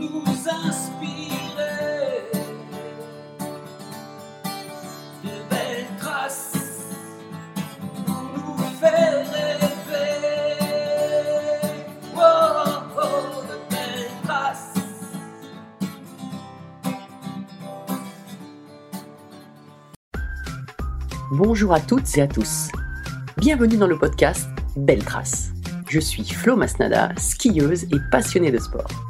nous inspirer de belles traces pour nous faire rêver. Oh, oh, de belles traces. Bonjour à toutes et à tous. Bienvenue dans le podcast Belle Trace. Je suis Flo Masnada, skieuse et passionnée de sport.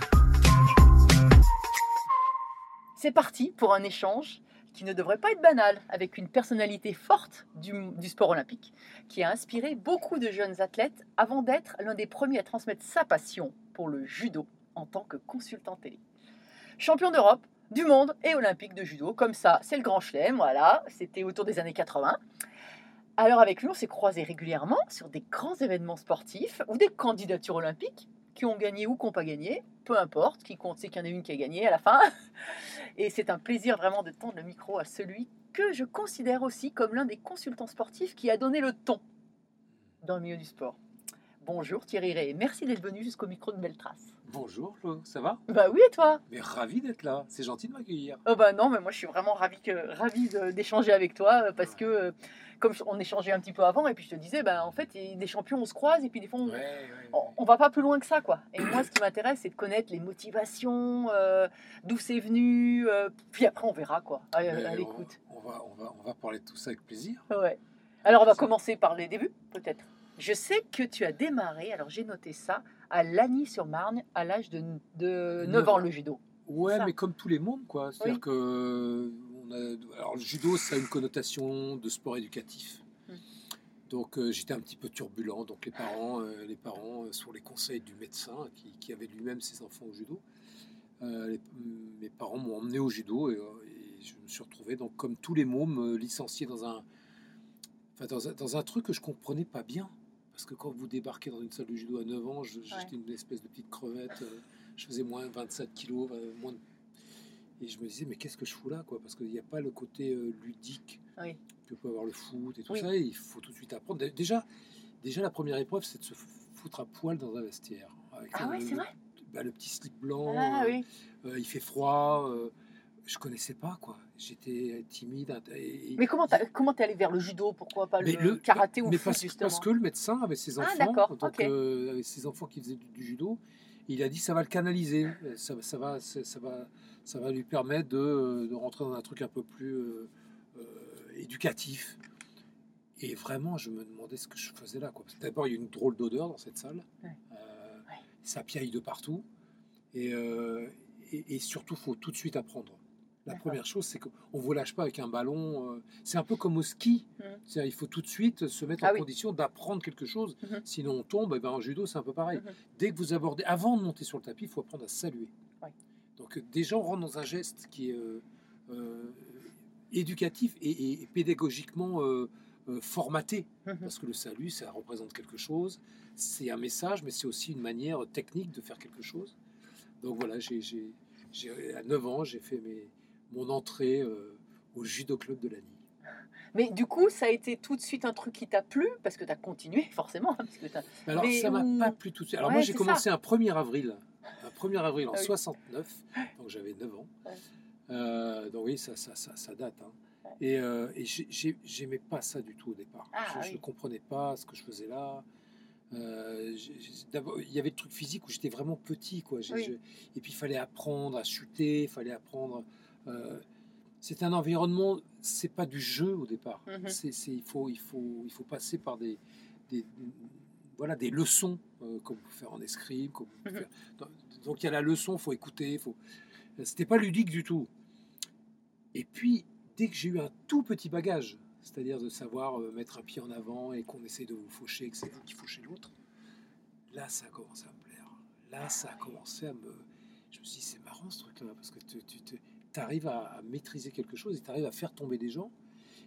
C'est parti pour un échange qui ne devrait pas être banal, avec une personnalité forte du, sport olympique, qui a inspiré beaucoup de jeunes athlètes avant d'être l'un des premiers à transmettre sa passion pour le judo en tant que consultant télé. Champion d'Europe, du monde et olympique de judo, comme ça, c'est le grand chelem, voilà, c'était autour des années 80. Alors avec lui, on s'est croisés régulièrement sur des grands événements sportifs ou des candidatures olympiques qui ont gagné ou qui n'ont pas gagné, peu importe, qui compte, c'est qu'il y en a une qui a gagné à la fin. Et c'est un plaisir vraiment de tendre le micro à celui que je considère aussi comme l'un des consultants sportifs qui a donné le ton dans le milieu du sport. Bonjour Thierry Ray, merci d'être venu jusqu'au micro de Belle Trace. Bonjour Flo, ça va? Bah oui, et toi? Mais ravi d'être là, c'est gentil de m'accueillir. Oh bah non, mais moi je suis vraiment ravie, que, ravie d'échanger avec toi euh, parce que euh, comme on échangeait un petit peu avant et puis je te disais, bah en fait, des champions on se croise et puis des fois on, Ouais, ouais. on, on va pas plus loin que ça quoi. Et moi ce qui m'intéresse c'est de connaître les motivations, euh, d'où c'est venu, euh, puis après on verra quoi, à, on- l'écoute. On va, on, va, on va parler de tout ça avec plaisir. Ouais. Alors on va commencer par les débuts peut-être? Je sais que tu as démarré, alors j'ai noté ça, à Lagny-sur-Marne à l'âge de, de 9 Neuf ans le judo. Ouais, Ça. mais comme tous les mondes, quoi. C'est-à-dire Oui. que. On a, alors, le judo, ça a une connotation de sport éducatif. Mm. Donc, euh, j'étais un petit peu turbulent. Donc, les parents, euh, les parents euh, sur les conseils du médecin qui, qui avait lui-même ses enfants au judo, euh, les- mes parents m'ont emmené au judo et, euh, et je me suis retrouvé, donc, comme tous les mômes, euh, licencié dans un, enfin, dans, un, dans un truc que je comprenais pas bien. Parce que quand vous débarquez dans une salle de judo à 9 ans, j'étais une espèce de petite crevette. euh, je faisais moins 27 kilos, euh, moins de- et je me disais, mais qu'est-ce que je fous là quoi? Parce qu'il n'y a pas le côté euh, ludique Oui. que peut avoir le foot et tout Oui. ça. et il faut tout de suite apprendre. Dé- Déjà, déjà la première épreuve, c'est de se foutre à poil dans un vestiaire. Avec Ah le- ouais, c'est vrai? bah, le petit slip blanc, Ah oui. euh, il fait froid. euh, je connaissais pas quoi. J'étais timide. et- Mais comment t'as- comment t'es allé vers le judo? Pourquoi pas le, karaté ou mais le foot parce, justement? parce que le médecin avait ses Ah, enfants, donc euh, ses enfants qui faisaient du, du judo, il a dit ça va le canaliser, Euh, ça, ça va, ça va, ça va lui permettre de, de rentrer dans un truc un peu plus euh, euh, éducatif. Et vraiment, je me demandais ce que je faisais là. quoi. D'abord, il y a une drôle d'odeur dans cette salle. Ouais. Euh, Ouais. Ça piaille de partout. Et, euh, et, et surtout, il faut tout de suite apprendre. La première chose, c'est qu'on ne vous lâche pas avec un ballon. euh, c'est un peu comme au ski. C'est-à-dire, il faut tout de suite se mettre Ah en oui. condition d'apprendre quelque chose. Mhm. Sinon, on tombe. Et ben, en judo, c'est un peu pareil. Mhm. Dès que vous abordez, avant de monter sur le tapis, il faut apprendre à saluer. Donc, euh, déjà, on rentre dans un geste qui est euh, euh, éducatif et, et pédagogiquement formaté. Parce que le salut, ça représente quelque chose. C'est un message, mais c'est aussi une manière technique de faire quelque chose. Donc voilà, j'ai- à 9 ans, j'ai fait mes, mon entrée euh, au judo club de l'année. Mais du coup, ça a été tout de suite un truc qui t'a plu parce que t'as continué forcément. Parce que t'as- Alors Mais ça m'a pas plu tout de suite. Alors Ouais, moi j'ai commencé un 1er avril, un 1er avril en Ah oui. 69, donc j'avais 9 ans. Ouais. Euh, donc oui, ça, ça, ça, ça date. hein. Ouais. Et, euh, et j'aimais pas ça du tout au départ. Ah, je ne oui. comprenais pas ce que je faisais là. Euh, d'abord, il y avait le truc physique où j'étais vraiment petit, quoi. Oui. je- et puis il fallait apprendre à chuter, il fallait apprendre. Euh, c'est un environnement, c'est pas du jeu au départ. Mhm. C'est- il faut, il faut, il faut passer par des, des- voilà, des leçons, euh, comme peut faire en escrime, comme Mhm. faire- Donc, il y a la leçon, faut écouter, faut. C'était pas ludique du tout. Et puis dès que j'ai eu un tout petit bagage, c'est-à-dire de savoir euh, mettre un pied en avant et qu'on essaie de vous faucher, que c'est vous qui fauchez l'autre, là ça a commencé à me plaire. Là ça a commencé à me. Je me suis dit c'est marrant ce truc-là parce que tu, tu, tu- tu arrives à, maîtriser quelque chose et tu arrives à faire tomber des gens.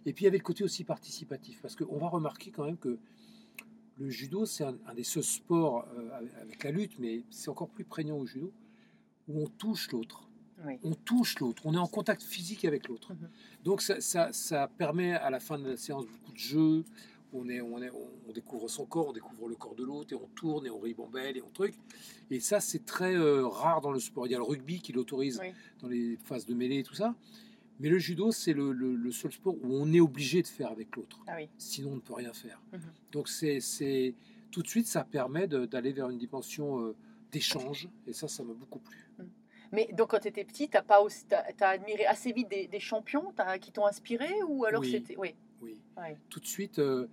Et puis il y avait le côté aussi participatif, parce qu'on va remarquer quand même que le judo, c'est un, un des seuls sports euh, avec- la lutte, mais c'est encore plus prégnant au judo, où on touche l'autre. Oui. On touche l'autre, on est en contact physique avec l'autre. Mhm. Donc ça, ça- ça permet à la fin de la séance beaucoup de jeux, on, est, on, est, on découvre son corps, on découvre le corps de l'autre, et on tourne, et on ribambelle, et on truc. Et ça, c'est très euh, rare dans le sport. Il y a le rugby qui l'autorise Oui. dans les phases de mêlée et tout ça. Mais le judo, c'est le, le- le seul sport où on est obligé de faire avec l'autre. Ah oui. Sinon, on ne peut rien faire. Mhm. Donc, c'est, tout de suite, ça permet d'aller vers une dimension euh, d'échange. Et ça, ça m'a beaucoup plu. Mais donc quand tu étais petit, tu as, admiré assez vite des, des champions qui t'ont inspiré ou alors Oui. c'était... Oui. Oui. Ouais. Tout de suite, euh,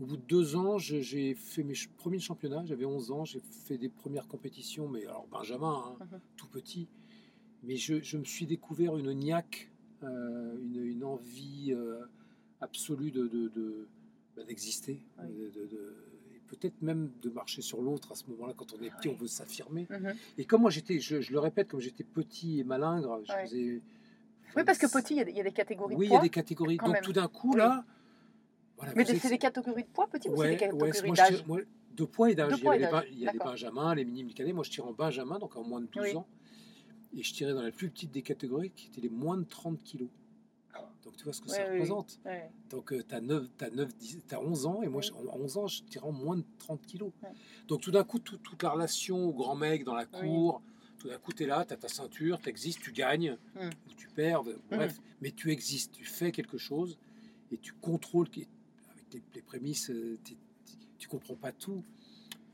au bout de deux ans, j'ai fait mes premiers championnats. J'avais 11 ans. J'ai fait des premières compétitions, mais alors Benjamin, hein, Mhm. tout petit. Mais je, je me suis découvert une niaque, euh, une, une envie euh, absolue de, de- de- bah, d'exister, Oui. de- peut-être même de marcher sur l'autre à ce moment-là. Quand on est petit, Oui. on veut s'affirmer. Mhm. Et comme moi, j'étais, je, je le répète, comme j'étais petit et malingre, je Ouais. faisais. Oui, parce que petit, il y a des- il y, a des catégories Oui, il y a des catégories. Donc même. tout d'un coup, Oui. là. Voilà, Mais c'est des catégories de poids petit ou c'est Ouais, des catégories ouais, d'âge? de poids et d'âge. Il y, les a les benjamins, les minimes, les cadets. Moi, je tire en benjamin, donc en moins de 12 Oui. ans. Et je tirais dans la plus petite des catégories, qui étaient les moins de 30 kilos. Donc, tu vois ce que ça Ouais, oui. représente. Ouais. Donc, tu as, 9, t'as 9, 10, t'as 11 ans, et moi, en 11 ans, je tirais en moins de 30 kilos. Ouais. Donc, tout d'un coup, tout- toute la relation au grand mec dans la cour, tout d'un coup, tu es là, tu as ta ceinture, tu existes, tu gagnes, Mm. ou tu perds, bref, mais tu existes, tu fais quelque chose, et tu contrôles, les, les prémices, euh, tu comprends pas tout,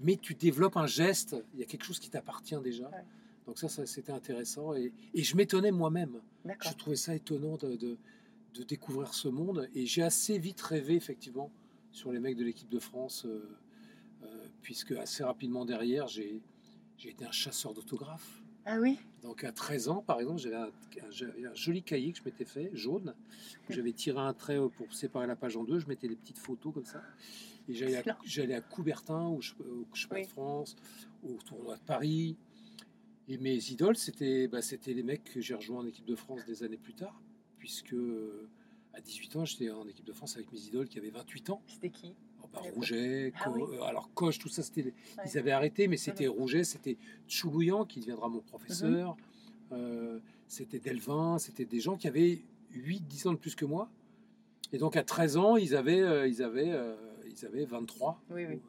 mais tu développes un geste, il y a quelque chose qui t'appartient déjà. Ouais. Donc ça, ça c'était intéressant, et, et je m'étonnais moi-même. Je trouvais ça étonnant de, de- de découvrir ce monde. Et j'ai assez vite rêvé, effectivement, sur les mecs de l'équipe de France, euh, euh, puisque assez rapidement derrière, j'ai été un chasseur d'autographes. Ah oui? Donc à 13 ans, par exemple, j'avais un, un- j'avais un joli cahier que je m'étais fait, jaune, j'avais tiré un trait pour séparer la page en deux. Je mettais des petites photos comme ça. Et j'allais à, Coubertin, au, au chemin Oui. de France, au tournoi de Paris. Et mes idoles, c'était bah, les mecs que j'ai rejoints en équipe de France des années plus tard, puisque euh, à 18 ans, j'étais en équipe de France avec mes idoles qui avaient 28 ans. C'était qui? Bah. Rouget, Ah oui. euh, alors Coche, tout ça, c'était, Ouais. ils avaient arrêté, mais c'était Rouget, c'était Choulouillan qui deviendra mon professeur, Mhm. euh, c'était Delvin, c'était des gens qui avaient 8-10 ans de plus que moi. Et donc à 13 ans, ils avaient, euh, ils avaient, euh, ils avaient 23. Oui, oui.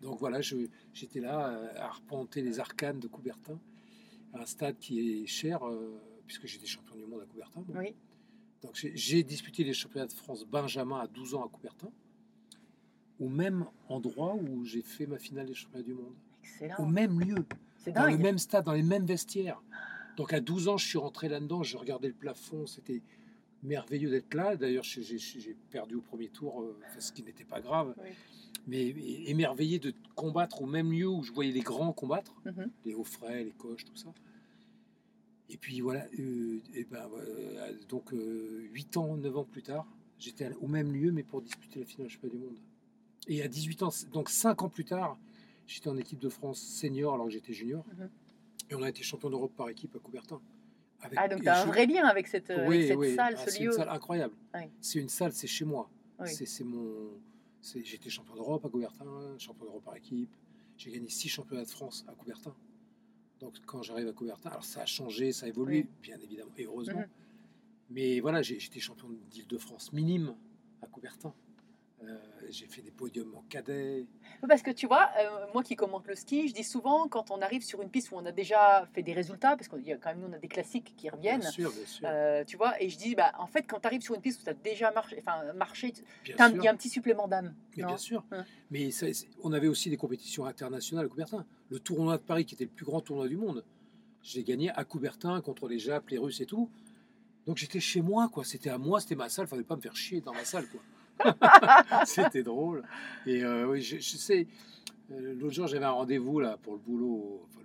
Donc voilà, je- j'étais là à arpenter les arcanes de Coubertin, un stade qui est cher, puisque j'étais champion du monde à Coubertin. Oui. Donc j'ai- j'ai disputé les championnats de France Benjamin à 12 ans à Coubertin, au même endroit où j'ai fait ma finale des championnats du monde. Au Excellent. même lieu, C'est dans le même stade, dans les mêmes vestiaires. Donc à 12 ans, je suis rentré là-dedans, je regardais le plafond, c'était merveilleux d'être là. D'ailleurs, j'ai- perdu au premier tour, euh, ce qui n'était pas grave. Oui. Mais émerveillé de combattre au même lieu où je voyais les grands combattre, Mhm. les Offray, les Coches, tout ça. Et puis voilà, euh, et ben, euh, donc 8 ans, 9 ans plus tard, j'étais au même lieu, mais pour disputer la finale du championnat du monde. Et à 18 ans, donc 5 ans plus tard, j'étais en équipe de France senior alors que j'étais junior. Mhm. Et on a été champion d'Europe par équipe à Coubertin. Avec- Ah, donc tu as un vrai lien avec cette, euh, oui, avec cette oui. salle, Ah, ce c'est une lieu. salle incroyable. C'est une salle, c'est chez moi. C'est mon. J'étais champion d'Europe à Coubertin, champion d'Europe par équipe. J'ai gagné six championnats de France à Coubertin. Donc quand j'arrive à Coubertin, alors ça a changé, ça a évolué, bien évidemment, et heureusement. Mhm. Mais voilà, j'étais champion d'Île-de-France minime à Coubertin. Euh, j'ai fait des podiums en cadet. Parce que tu vois, euh, moi qui commente le ski, je dis souvent quand on arrive sur une piste où on a déjà fait des résultats, parce qu'il y a quand même nous on a des classiques qui reviennent, Bien sûr, bien sûr. euh, tu vois, et je dis, bah, en fait, quand tu arrives sur une piste où tu as déjà marché, enfin, il y a un petit supplément d'âme. Mais bien sûr. Hein. Mais ça- on avait aussi des compétitions internationales à Coubertin. Le tournoi de Paris, qui était le plus grand tournoi du monde, je l'ai gagné à Coubertin contre les Japs, les Russes et tout. Donc j'étais chez moi, quoi. C'était à moi, c'était ma salle. Fallait pas me faire chier dans ma salle, quoi. c'était drôle. Et euh, oui, je, je sais. euh, L'autre jour, j'avais un rendez-vous là pour le boulot, enfin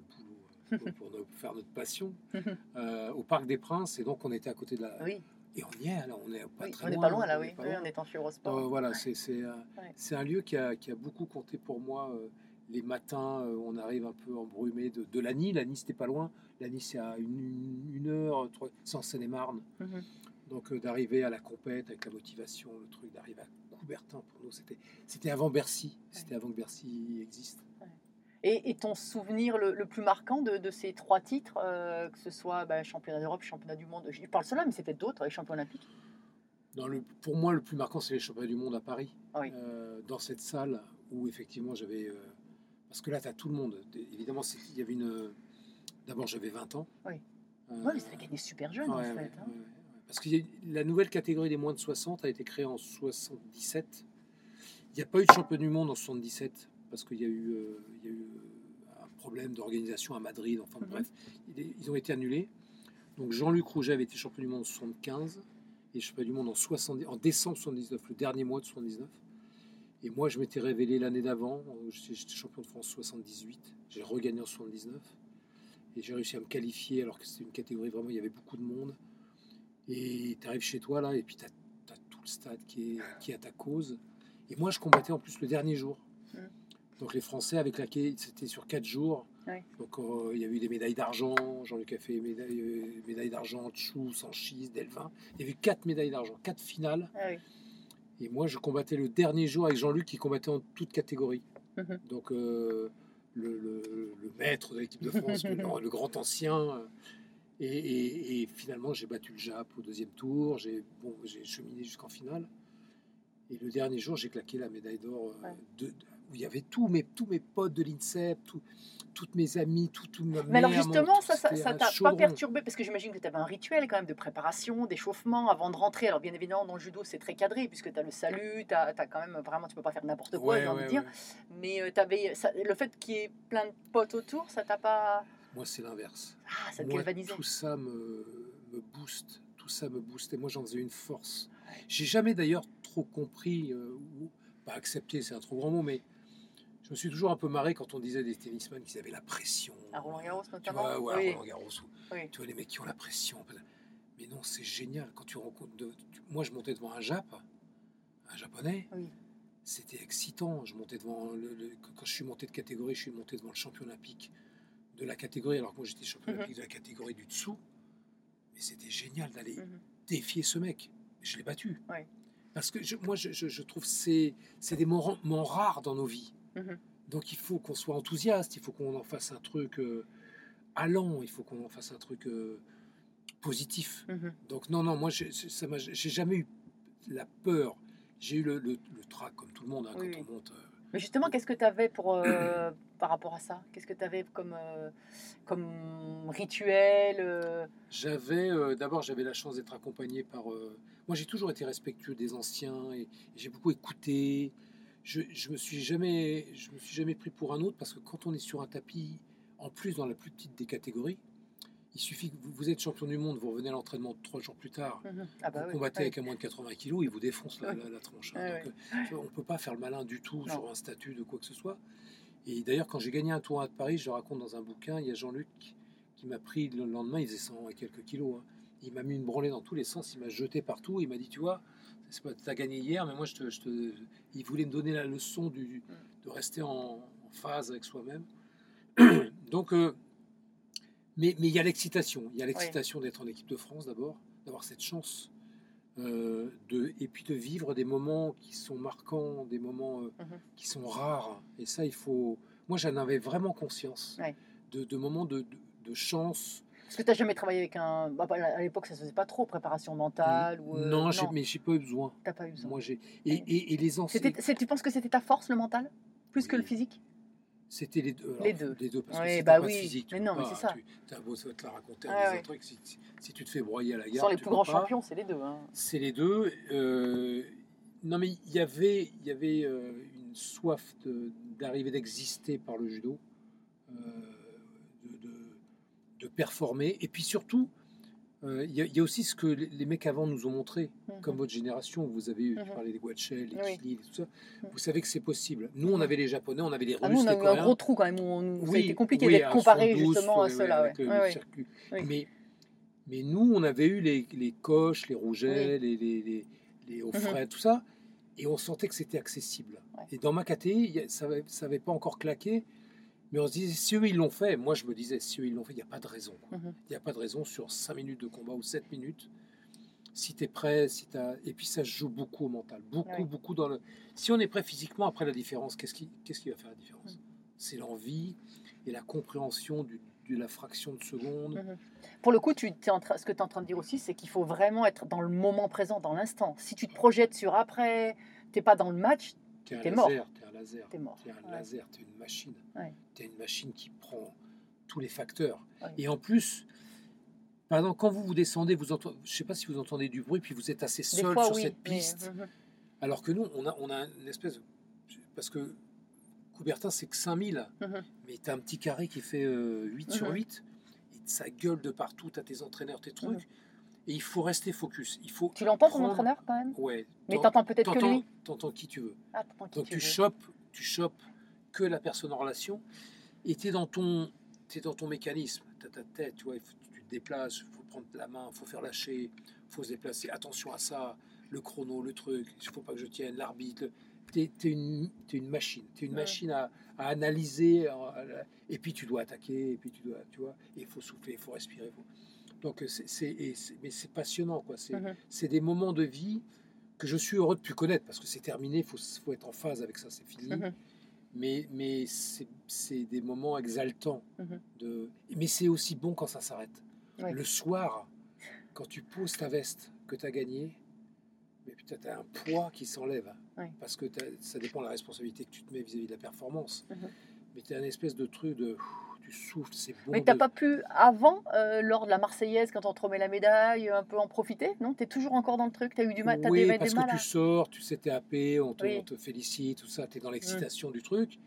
le boulot, pour, faire notre passion, euh, au Parc des Princes. Et donc on était à côté de la. Oui, Et on y est, là. On est pas oui, très on n'est loin. pas loin là, oui, loin. on est en Eurosport. Euh, voilà, c'est c'est, euh, c'est un lieu qui a, qui a beaucoup compté pour moi. euh, les matins, euh, on arrive un peu embrumé de, de Lagny. Lagny, c'était pas loin. Lagny, c'est à une, une heure, trois- c'est en Seine-et-Marne. Mhm. Donc euh, d'arriver à la compète avec la motivation, le truc d'arriver à Coubertin pour nous, c'était c'était avant Bercy, c'était avant que Bercy existe. Et, et ton souvenir le, le plus marquant de, de ces trois titres, euh, que ce soit bah, championnat d'Europe, championnat du monde, je parle cela, mais c'est peut-être d'autres, les champions olympiques. Le, pour moi, le plus marquant, c'est les championnats du monde à Paris, Ah oui. Euh, dans cette salle où effectivement j'avais, parce que là, tu as tout le monde. Évidemment, c'est- il y avait une. D'abord, j'avais 20 ans. Oui. Ouais, mais ça a gagné super jeune en fait. ouais, hein. ouais. Parce que la nouvelle catégorie des moins de 60 a été créée en 77. Il n'y a pas eu de champion du monde en 77 parce qu'il y a eu, euh, il y a eu euh, un problème d'organisation à Madrid. Enfin Mhm. bref, ils ont été annulés. Donc Jean-Luc Rouget avait été champion du monde en 75 et champion du monde en, 70, en décembre 79, le dernier mois de 79. Et moi, je m'étais révélé l'année d'avant. euh, J'étais j'étais champion de France 78. J'ai regagné en 79. Et j'ai réussi à me qualifier alors que c'était une catégorie vraiment, il y avait beaucoup de monde. Et tu arrives chez toi là, et puis tu as, tout le stade qui est, qui est à ta cause. Et moi, je combattais en plus le dernier jour. Mm. Donc les Français avec laquelle c'était sur quatre jours. Ouais. Donc euh, il y a eu des médailles d'argent. Jean-Luc a fait médaille, euh, médaille d'argent, Chou, Sanchis, Delvin. Il y avait quatre médailles d'argent, quatre finales. Ah oui. Et moi, je combattais le dernier jour avec Jean-Luc qui combattait en toute catégorie. Mhm. Donc, euh, le, le- le maître de l'équipe de France, le, le grand ancien. Et, et- et finalement, j'ai battu le Jap au deuxième tour. J'ai bon, cheminé jusqu'en finale. Et le dernier jour, j'ai claqué la médaille d'or euh, Ouais. de- de- où il y avait tous mes, tous mes potes de l'INSEP, tout- toutes mes amies, tout, tout ma Mais alors mon- justement, ça t'a pas chaudron. perturbé? Parce que j'imagine que tu avais un rituel quand même de préparation, d'échauffement avant de rentrer. Alors bien évidemment, dans le judo, c'est très cadré puisque tu as le salut, tu as, quand même vraiment, tu peux pas faire n'importe quoi, Ouais, j'ai envie ouais, de dire. Mais euh, ça- le fait qu'il y ait plein de potes autour, ça t'a pas. Moi, c'est l'inverse. Ah, ça te Moi, galvanisait. tout ça me, me booste, tout ça me booste, et moi j'en faisais une force. J'ai jamais d'ailleurs trop compris, euh, ou pas accepté, c'est un trop grand mot, mais je me suis toujours un peu marré quand on disait des tennisman qu'ils avaient la pression. À Roland Garros Tu notamment. vois, ouais, oui. Roland Garros, Oui. tu vois les mecs qui ont la pression. Mais non, c'est génial quand tu rencontres. de- tu- moi, je montais devant un Jap, un japonais. Oui. C'était excitant. Je montais devant le- le- quand je suis monté de catégorie, je suis monté devant le champion olympique de la catégorie, alors que moi j'étais champion Mhm. de la catégorie du dessous. Mais c'était génial d'aller Mhm. défier ce mec. Je l'ai battu. Ouais. Parce que je- moi, je, je- je trouve que c'est c'est des moments, moments rares dans nos vies. Mhm. Donc il faut qu'on soit enthousiaste, il faut qu'on en fasse un truc euh, allant, il faut qu'on en fasse un truc euh, positif. Donc non, non, moi, j'ai- ça m'a- j'ai jamais eu la peur. J'ai eu le, le, le trac, comme tout le monde, hein, Oui, quand oui. on monte. euh, Mais justement, qu'est-ce que tu avais pour, euh, par rapport à ça? Qu'est-ce que tu avais comme, euh, comme rituel euh, J'avais d'abord j'avais la chance d'être accompagné par. moi j'ai toujours été respectueux des anciens et, j'ai beaucoup écouté. Je, je me suis jamais me suis jamais pris pour un autre parce que quand on est sur un tapis, en plus dans la plus petite des catégories, il suffit que vous, vous êtes champion du monde, vous revenez à l'entraînement trois jours plus tard, mhm. Ah bah vous oui, combattez oui. avec un moins de 80 kilos, il vous défonce la, Oui. la- la tronche. hein. Donc, euh, on peut pas faire le malin du tout Non. sur un statut de quoi que ce soit. Et d'ailleurs, quand j'ai gagné un tournoi de Paris, je le raconte dans un bouquin, il y a Jean-Luc qui m'a pris le lendemain, il faisait 100 et quelques kilos. hein. Il m'a mis une branlée dans tous les sens, il m'a jeté partout, il m'a dit, tu vois, c'est pas, t'as gagné hier, mais moi, je te, je te- il voulait me donner la leçon du, de rester en, en phase avec soi-même. Donc, euh, mais mais il y a l'excitation, il y a l'excitation d'être en équipe de France d'abord, d'avoir cette chance. euh, de, et puis de vivre des moments qui sont marquants, des moments euh, Mhm. qui sont rares. Et ça, il faut. Moi, j'en avais vraiment conscience Ouais. de, de moments de, de, de chance. Est-ce que tu n'as jamais travaillé avec un. bah, à l'époque, ça se faisait pas trop, préparation mentale ou, euh, non, j'ai- mais j'ai pas eu besoin. t'as pas eu besoin. Moi, j'ai et, et, et les anciens. Tu penses que c'était ta force, le mental Plus que le physique? C'était les deux. Les deux. Les deux, parce Oui, que bah pas oui. physique, Mais non, mais c'est ça. Tu as beau te la raconter des ouais. trucs, si, si- si tu te fais broyer à la Sans gare, les tu plus grands pas. champions, c'est les deux. hein. C'est les deux. euh, non, mais il y avait, y avait euh, une soif de- d'arriver d'exister par le judo, euh, de, de- de performer. Et puis surtout, euh, il y, a- il y a aussi ce que les, les mecs avant nous ont montré, Mhm. comme votre génération. Vous avez eu, tu Mhm. parlais des Guachel, les Oui. Kili, tout ça. Mhm. Vous savez que c'est possible. Nous, on Mhm. avait les Japonais, on avait les Russes, Ah, nous, on a les un gros trou quand même. on- ça a Oui, été compliqué oui, d'être comparé 72, justement à ceux-là. ouais. Ouais, ouais. Oui. Mais, mais nous, on avait eu les, les coches, les rougets, les, les, les, les Offray, tout ça. Et on sentait que c'était accessible. Et dans ma caté, il y a- ça n'avait pas encore claqué. Mais on se disait, si eux ils l'ont fait, moi je me disais, si eux ils l'ont fait, il n'y a pas de raison. Mhm. Il n'y a pas de raison sur 5 minutes de combat ou 7 minutes. Si tu es prêt, si t'as... et puis ça se joue beaucoup au mental. Beaucoup, Ouais. beaucoup dans le. Si on est prêt physiquement, après la différence, qu'est-ce qui, qu'est-ce qui va faire la différence Mhm. C'est l'envie et la compréhension du- de la fraction de seconde. Mhm. Pour le coup, tu, t'es en ce que tu es en train de dire aussi, c'est qu'il faut vraiment être dans le moment présent, dans l'instant. Si tu te projettes sur après, t'es pas dans le match, T'es un mort. laser, t'es un laser. t'es mort. T'es un Ouais. laser, t'es une machine. Ouais. T'es une machine qui prend tous les facteurs. Ouais. Et en plus, par exemple, quand vous vous descendez, vous entendez, je sais pas si vous entendez du bruit, puis vous êtes assez seul fois, sur oui. cette mais- piste. Mhm. Alors que nous, on a, on a une espèce de... Parce que Coubertin, c'est que 5000, Mhm. mais tu as un petit carré qui fait euh, 8 sur Mhm. 8, et ça gueule de partout, tu as tes entraîneurs, tes trucs. Et il faut rester focus. Il faut Tu l'entends ton prendre- entraîneur quand même? Ouais. Mais t'en- t'entends peut-être que lui? T'entends qui tu veux. Ah, qui Donc tu, veux. chopes, tu chopes que la personne en relation, et tu es dans ton, t'es dans ton mécanisme, tu as ta tête, tu vois, faut- tu te déplaces, il faut prendre la main, il faut faire lâcher, il faut se déplacer, attention à ça, le chrono, le truc, il faut pas que je tienne, l'arbitre. Tu es, une, t'es une machine, tu es une Ouais. machine à, à analyser, à- à- et puis tu dois attaquer, et puis tu dois, tu vois, il faut souffler, il faut respirer. faut- Donc c'est, c'est- mais c'est passionnant, quoi. C'est, c'est des moments de vie que je suis heureux de plus connaître parce que c'est terminé, il faut, faut être en phase avec ça, c'est fini. Mhm. Mais, mais c'est, c'est des moments exaltants. Mhm. De... Mais c'est aussi bon quand ça s'arrête. Le soir, quand tu poses ta veste, que tu as gagné, mais putain, tu as un poids qui s'enlève. Parce que ça dépend de la responsabilité que tu te mets vis-à-vis de la performance. Mais tu as une espèce de truc de. Tu souffles, c'est bon. Mais t'as de- pas pu, avant, euh, lors de la Marseillaise, quand on te remet la médaille, un peu en profiter Non? T'es toujours encore dans le truc? T'as eu du mal oui, des, des parce mal que tu sors, tu sais, t'es happé, on te, Oui. on te félicite, tout ça, tu es dans l'excitation du truc.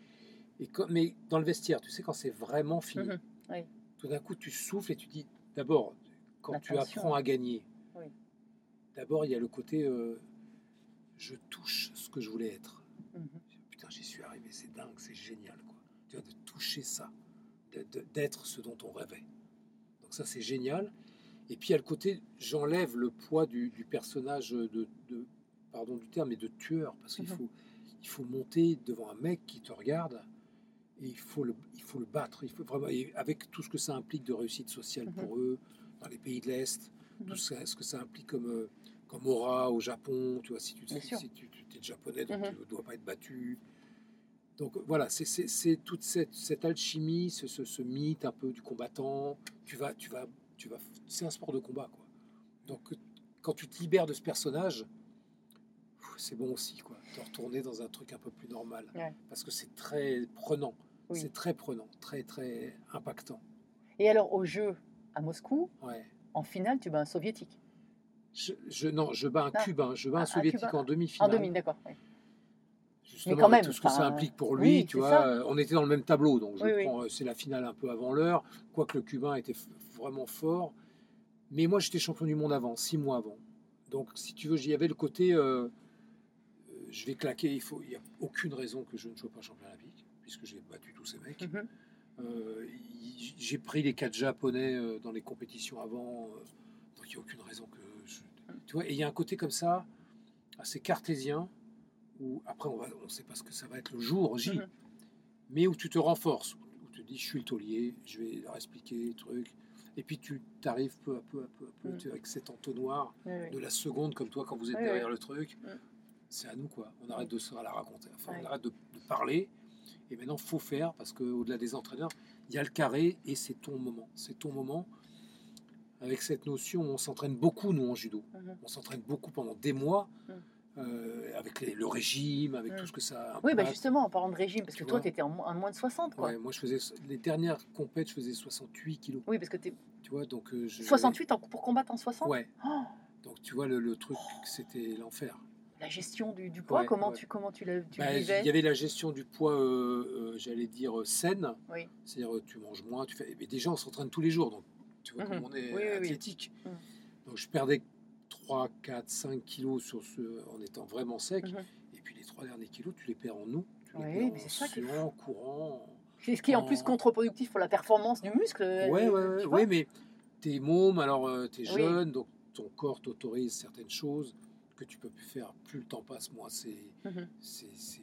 Et quand- mais dans le vestiaire, tu sais, quand c'est vraiment fini, Mhm, oui. tout d'un coup, tu souffles et tu dis, d'abord, quand tu apprends à gagner, Oui. d'abord, il y a le côté, euh, je touche ce que je voulais être. Mhm. Putain, j'y suis arrivé, c'est dingue, c'est génial, quoi. Tu vois, de toucher ça, d'être ce dont on rêvait. Donc ça, c'est génial. Et puis, a le côté, j'enlève le poids du, du personnage de, de- pardon du terme, mais de tueur, parce qu'il Mhm. faut, il faut monter devant un mec qui te regarde, et il faut le, il faut le battre, il faut vraiment, et avec tout ce que ça implique de réussite sociale Mhm. pour eux, dans les pays de l'Est, Mhm. tout ça- ce que ça implique comme, euh, comme aura au Japon, tu vois, si tu, si, tu, tu es japonais, donc Mhm. tu ne dois pas être battu. Donc voilà, c'est- toute cette, cette alchimie, ce, ce- ce mythe un peu du combattant. Tu vas, tu vas, tu vas. C'est un sport de combat, quoi. Donc quand tu te libères de ce personnage, c'est bon aussi, quoi. De retourner dans un truc un peu plus normal, Ouais. parce que c'est très prenant. Oui. C'est très prenant, très très impactant. Et alors, au jeu à Moscou, Ouais. en finale, tu bats un soviétique. Je, je- non, je bats un Ah. cubain, je bats Ah, un un soviétique en En demi-finale. demi, d'accord. oui. Justement, quand avec même, tout ce que ça implique pour lui, oui, tu vois. ça. On était dans le même tableau, donc je Oui, oui. prends, euh, c'est la finale un peu avant l'heure, quoique le Cubain était vraiment fort. Mais moi, j'étais champion du monde avant, six mois avant. Donc, si tu veux, j'y avait le côté, euh, euh, je vais claquer. Il faut, il n'y a aucune raison que je ne sois pas champion olympique, puisque j'ai battu tous ces mecs. Mhm. Euh, j'ai pris les quatre japonais dans les compétitions avant, donc il n'y a aucune raison que je... Tu vois, et il y a un côté comme ça, assez cartésien, où après on ne sait pas ce que ça va être le jour J, Mhm. mais où tu te renforces, où tu te dis je suis le taulier, je vais leur expliquer le truc, et puis tu t'arrives peu à peu à peu, à peu Mhm. tu avec cet entonnoir de la seconde comme toi quand vous êtes derrière le truc. Mhm. C'est à nous quoi. On arrête de se la raconter. Enfin, on arrête de, de parler. Et maintenant, faut faire parce qu'au-delà des entraîneurs, il y a le carré et c'est ton moment. C'est ton moment. Avec cette notion, on s'entraîne beaucoup nous en judo. On s'entraîne beaucoup pendant des mois. Euh, avec les- le régime, avec tout ce que ça Oui, bah impacte. justement, en parlant de régime, parce Tu que toi, tu étais en, mo- en moins de 60, quoi. Ouais, moi, je faisais les dernières compètes, je faisais 68 kilos. Oui, parce que tu Tu vois, donc euh, je- 68 en- pour combattre en 60 Ouais. Oh, Donc tu vois le, le truc, c'était l'enfer. La gestion du, du poids, Ouais, comment ouais. tu, comment tu, l'as- tu Bah, le Il vivais y avait la gestion du poids, euh, euh, j'allais dire, saine. Oui. C'est-à-dire, tu manges moins, tu fais. Mais déjà, on s'entraîne tous les jours, donc tu vois Mhm. comme on est Oui, oui, oui. athlétique. Mhm. Donc je perdais 3, 4, 5 kilos sur ce, en étant vraiment sec. Mhm. Et puis les trois derniers kilos, tu les perds en eau. Tu les Oui, perds en ça suant, en courant. C'est Ce qui est en plus contre-productif pour la performance du muscle. Ouais, euh, ouais, ouais, mais t'es môme, alors tu es Oui. jeune, donc ton corps t'autorise certaines choses que tu peux plus faire. Plus le temps passe, moins c'est. C'est- c'est-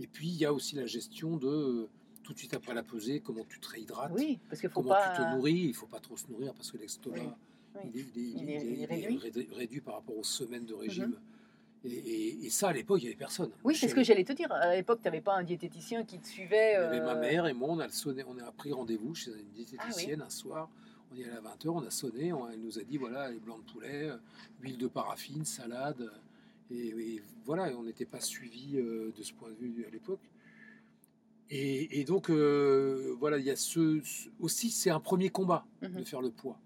Et puis, il y a aussi la gestion de, euh, tout de suite après la pesée, comment tu te réhydrates, Oui, parce faut comment pas. tu te nourris. Il faut pas trop se nourrir parce que l'estomac, Oui, il, est, il est- Il il est- est- il est il est réduit. Rédu- réduit par rapport aux semaines de régime. Et, et- et ça, à l'époque, il n'y avait personne. Oui, c'est ce que j'allais te dire. À l'époque, tu n'avais pas un diététicien qui te suivait. Y avait ma euh, mère et moi, on a, sonné, on a pris rendez-vous chez une diététicienne un soir. On y allait à 20h, on a sonné, on- elle nous a dit voilà, les blancs de poulet, euh, huile de paraffine, salade. euh, Et, et voilà, on n'était pas suivi euh, de ce point de vue à l'époque. Et, et donc, euh, voilà, il y a ce, ce- aussi, c'est un premier combat Mhm. de faire le poids.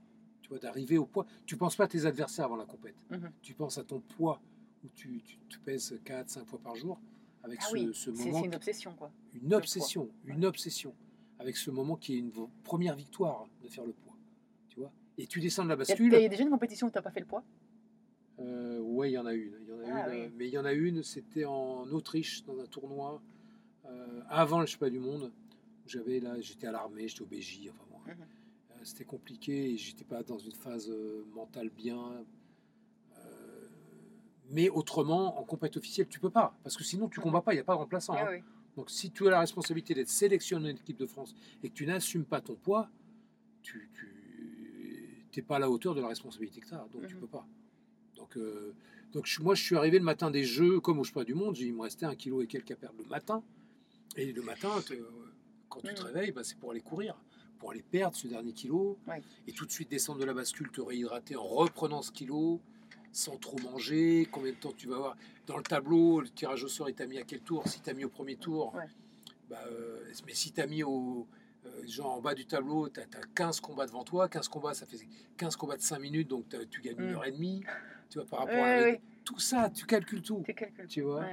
Vois, d'arriver au poids. Tu penses pas à tes adversaires avant la compète. Mhm. Tu penses à ton poids où tu, tu, tu pèses 4, 5 fois par jour avec Ah ce, oui, ce c'est moment c'est une obsession, quoi. une obsession, une obsession, avec ce moment qui est une première victoire de faire le poids, tu vois. Et tu descends de la bascule. il y a déjà une compétition où tu n'as pas fait le poids? Euh, ouais, il y en a une. Il y en a Ah une oui. mais il y en a une, c'était en Autriche dans un tournoi euh, avant le championnat du monde. J'avais là, j'étais à l'armée, j'étais au BJ. Enfin bon, Mhm. C'était compliqué et j'étais pas dans une phase euh, mentale bien. Euh, mais autrement, en compétition officielle, tu peux pas, parce que sinon tu combats pas, il n'y a pas de remplaçant. Ah hein. oui. Donc si tu as la responsabilité d'être sélectionné en équipe de France et que tu n'assumes pas ton poids, tu n'es pas à la hauteur de la responsabilité que tu as, donc tu Mhm. peux pas. Donc, euh, donc je- moi je suis arrivé le matin des Jeux, comme au championnat du monde, il me restait un kilo et quelques à perdre le matin. Et le matin, quand tu te Mhm. réveilles, bah, c'est pour aller courir, pour aller perdre ce dernier kilo, Ouais. et tout de suite descendre de la bascule, te réhydrater en reprenant ce kilo, sans trop manger, combien de temps tu vas avoir. Dans le tableau, le tirage au sort, il t'a mis à quel tour Si tu as mis au premier tour, Ouais. bah, euh, mais si tu as mis au. euh, genre en bas du tableau, tu as, 15 combats devant toi. 15 combats, ça fait 15 combats de 5 minutes, donc t'as- tu gagnes une Mm. heure et demie. Tu vois, par rapport Ouais, à la- Tout ça, tu calcules tout. Tu calcules. Tu vois.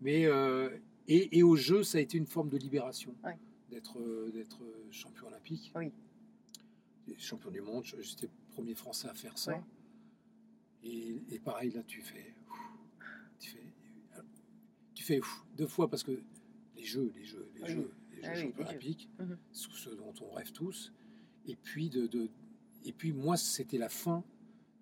Mais, euh, et, et au jeu, ça a été une forme de libération Ouais. D'être euh, d'être champion olympique. Oui. Champion du monde, j'étais premier Français à faire ça. Ouais. Et, et pareil, là, tu fais. Tu fais, tu fais ouf, deux fois parce que les jeux, les jeux, les Oui. jeux, les jeux Ah oui, les jeux. olympiques, sous ce dont on rêve tous. Et puis, de, de- et puis moi, c'était la fin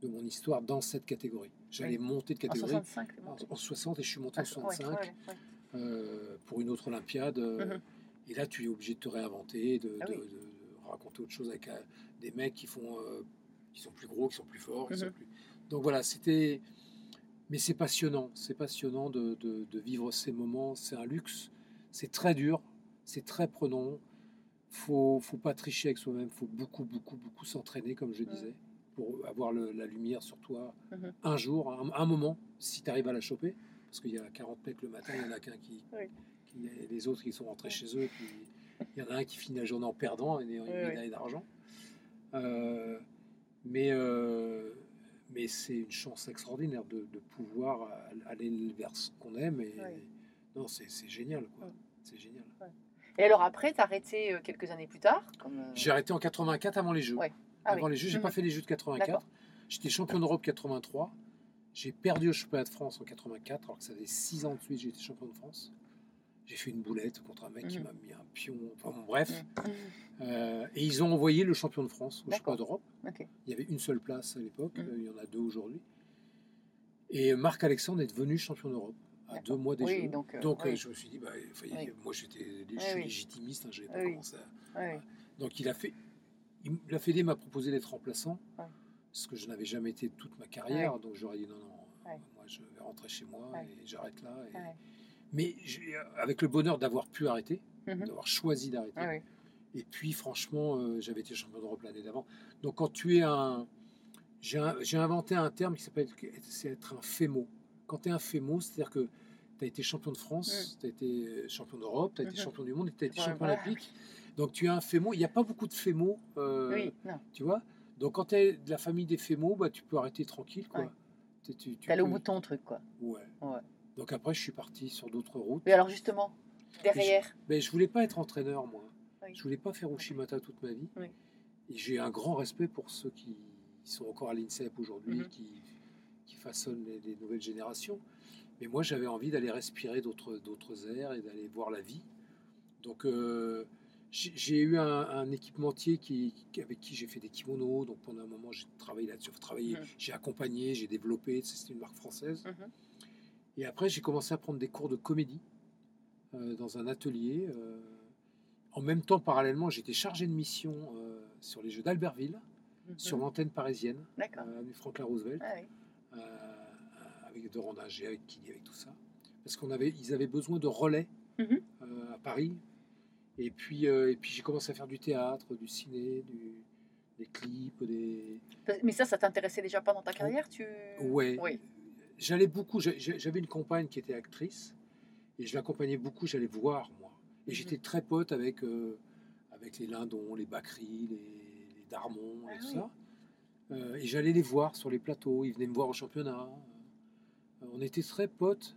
de mon histoire dans cette catégorie. J'allais Oui. monter de En catégorie 65, en, bon. en 60 et je suis monté Ah, en ouais, 65 ouais, ouais. euh, pour une autre Olympiade. euh, Mhm. Et là, tu es obligé de te réinventer, de, Ah de- oui. de- de raconter autre chose avec euh, des mecs qui font, euh, qui sont plus gros, qui sont plus forts. qui sont Mhm. plus- Donc voilà, c'était. Mais c'est passionnant, c'est passionnant de, vivre ces moments. C'est un luxe. C'est très dur, c'est très prenant. Faut, faut pas tricher avec soi-même. Faut beaucoup, beaucoup, beaucoup s'entraîner, comme je disais, pour avoir le- la lumière sur toi. Mhm. Un jour, un, un moment, si tu arrives à la choper, parce qu'il y a 40 mecs le matin, il y en a qu'un qui, Oui. Les autres qui sont rentrés chez eux. Puis il y en a un qui finit la journée en perdant et une médaille d'argent. Euh, mais euh, mais c'est une chance extraordinaire de, de pouvoir aller vers ce qu'on aime. Et. Non, c'est génial. quoi. C'est génial. Et alors après, tu as arrêté euh, quelques années plus tard comme, J'ai arrêté en 84 avant les Jeux. Ah avant oui. les Jeux, j'ai Mhm. pas fait les Jeux de 84. D'accord. J'étais champion d'Europe 83. J'ai perdu au championnat de France en 84, alors que ça faisait 6 ans de suite été champion de France. J'ai fait une boulette contre un mec qui Mhm. m'a mis un pion. Enfin bon, bref. Mhm. Euh, et ils ont envoyé le champion de France au championnat d'Europe. Il y avait une seule place à l'époque, euh, il y en a deux aujourd'hui. Et Marc Alexandre est devenu champion d'Europe à deux mois des Oui, Jeux. donc, euh, Donc oui. je me suis dit, bah, Oui. moi j'étais je suis légitimiste, hein, je n'avais pas commencé à-. Donc il a fait, il, la Fédé m'a proposé d'être remplaçant, ce que je n'avais jamais été toute ma carrière. Donc j'aurais dit non, non, moi je vais rentrer chez moi et j'arrête là. et-. Mais j'ai- avec le bonheur d'avoir pu arrêter, Mhm. d'avoir choisi d'arrêter. Ouais. Et puis, franchement, euh, j'avais été champion d'Europe l'année d'avant. Donc, quand tu es un. J'ai inventé un terme qui s'appelle c'est être un fémo. Quand tu es un fémo, c'est-à-dire que tu as été champion de France, tu as été champion d'Europe, tu as été Mhm. champion du monde et tu as été Ouais, champion voilà. olympique. Donc, tu es un fémo. Il n'y a pas beaucoup de fémo, euh, Oui, non. tu vois. Donc, quand tu es de la famille des fémos, bah, tu peux arrêter tranquille. quoi. Ouais. Tu- tu- tu allé au peux- bout de ton truc, quoi. Ouais. Ouais. Donc, après, je suis parti sur d'autres routes. Mais alors justement, derrière, Mais je voulais pas être entraîneur, moi. Oui. Je voulais pas faire Ushimata toute ma vie. Oui. Et j'ai un grand respect pour ceux qui sont encore à l'INSEP aujourd'hui, Mhm. qui, qui façonnent les, les nouvelles générations. Mais moi, j'avais envie d'aller respirer d'autres airs et d'aller voir la vie. Donc, euh, j'ai eu un, un équipementier qui, qui- avec qui j'ai fait des kimonos. Donc pendant un moment, j'ai travaillé là-dessus. Travaillé, Mhm. J'ai accompagné, j'ai développé. C'était une marque française. Mhm. Et après, j'ai commencé à prendre des cours de comédie euh, dans un atelier. euh. en même temps, parallèlement, j'étais chargé de mission euh, sur les Jeux d'Albertville, Mhm. sur l'antenne parisienne, avenue Franklin Roosevelt, Ah oui. avec avec Kili, avec tout ça. Parce qu'on avait, ils avaient besoin de relais Mhm. à Paris. Et puis, et puis j'ai commencé à faire du théâtre, du ciné, du- des clips, des. Mais ça, ça t'intéressait déjà pas dans ta carrière tu... Ouais. Oui. J'allais beaucoup. J'avais une compagne qui était actrice et je l'accompagnais beaucoup. J'allais voir moi. Et Mhm. j'étais très pote avec euh, avec les Lindons, les Bacri, les, les Darmon Ah et tout oui. ça. Euh, et j'allais les voir sur les plateaux. Ils venaient me voir au championnat. Euh, on était très potes.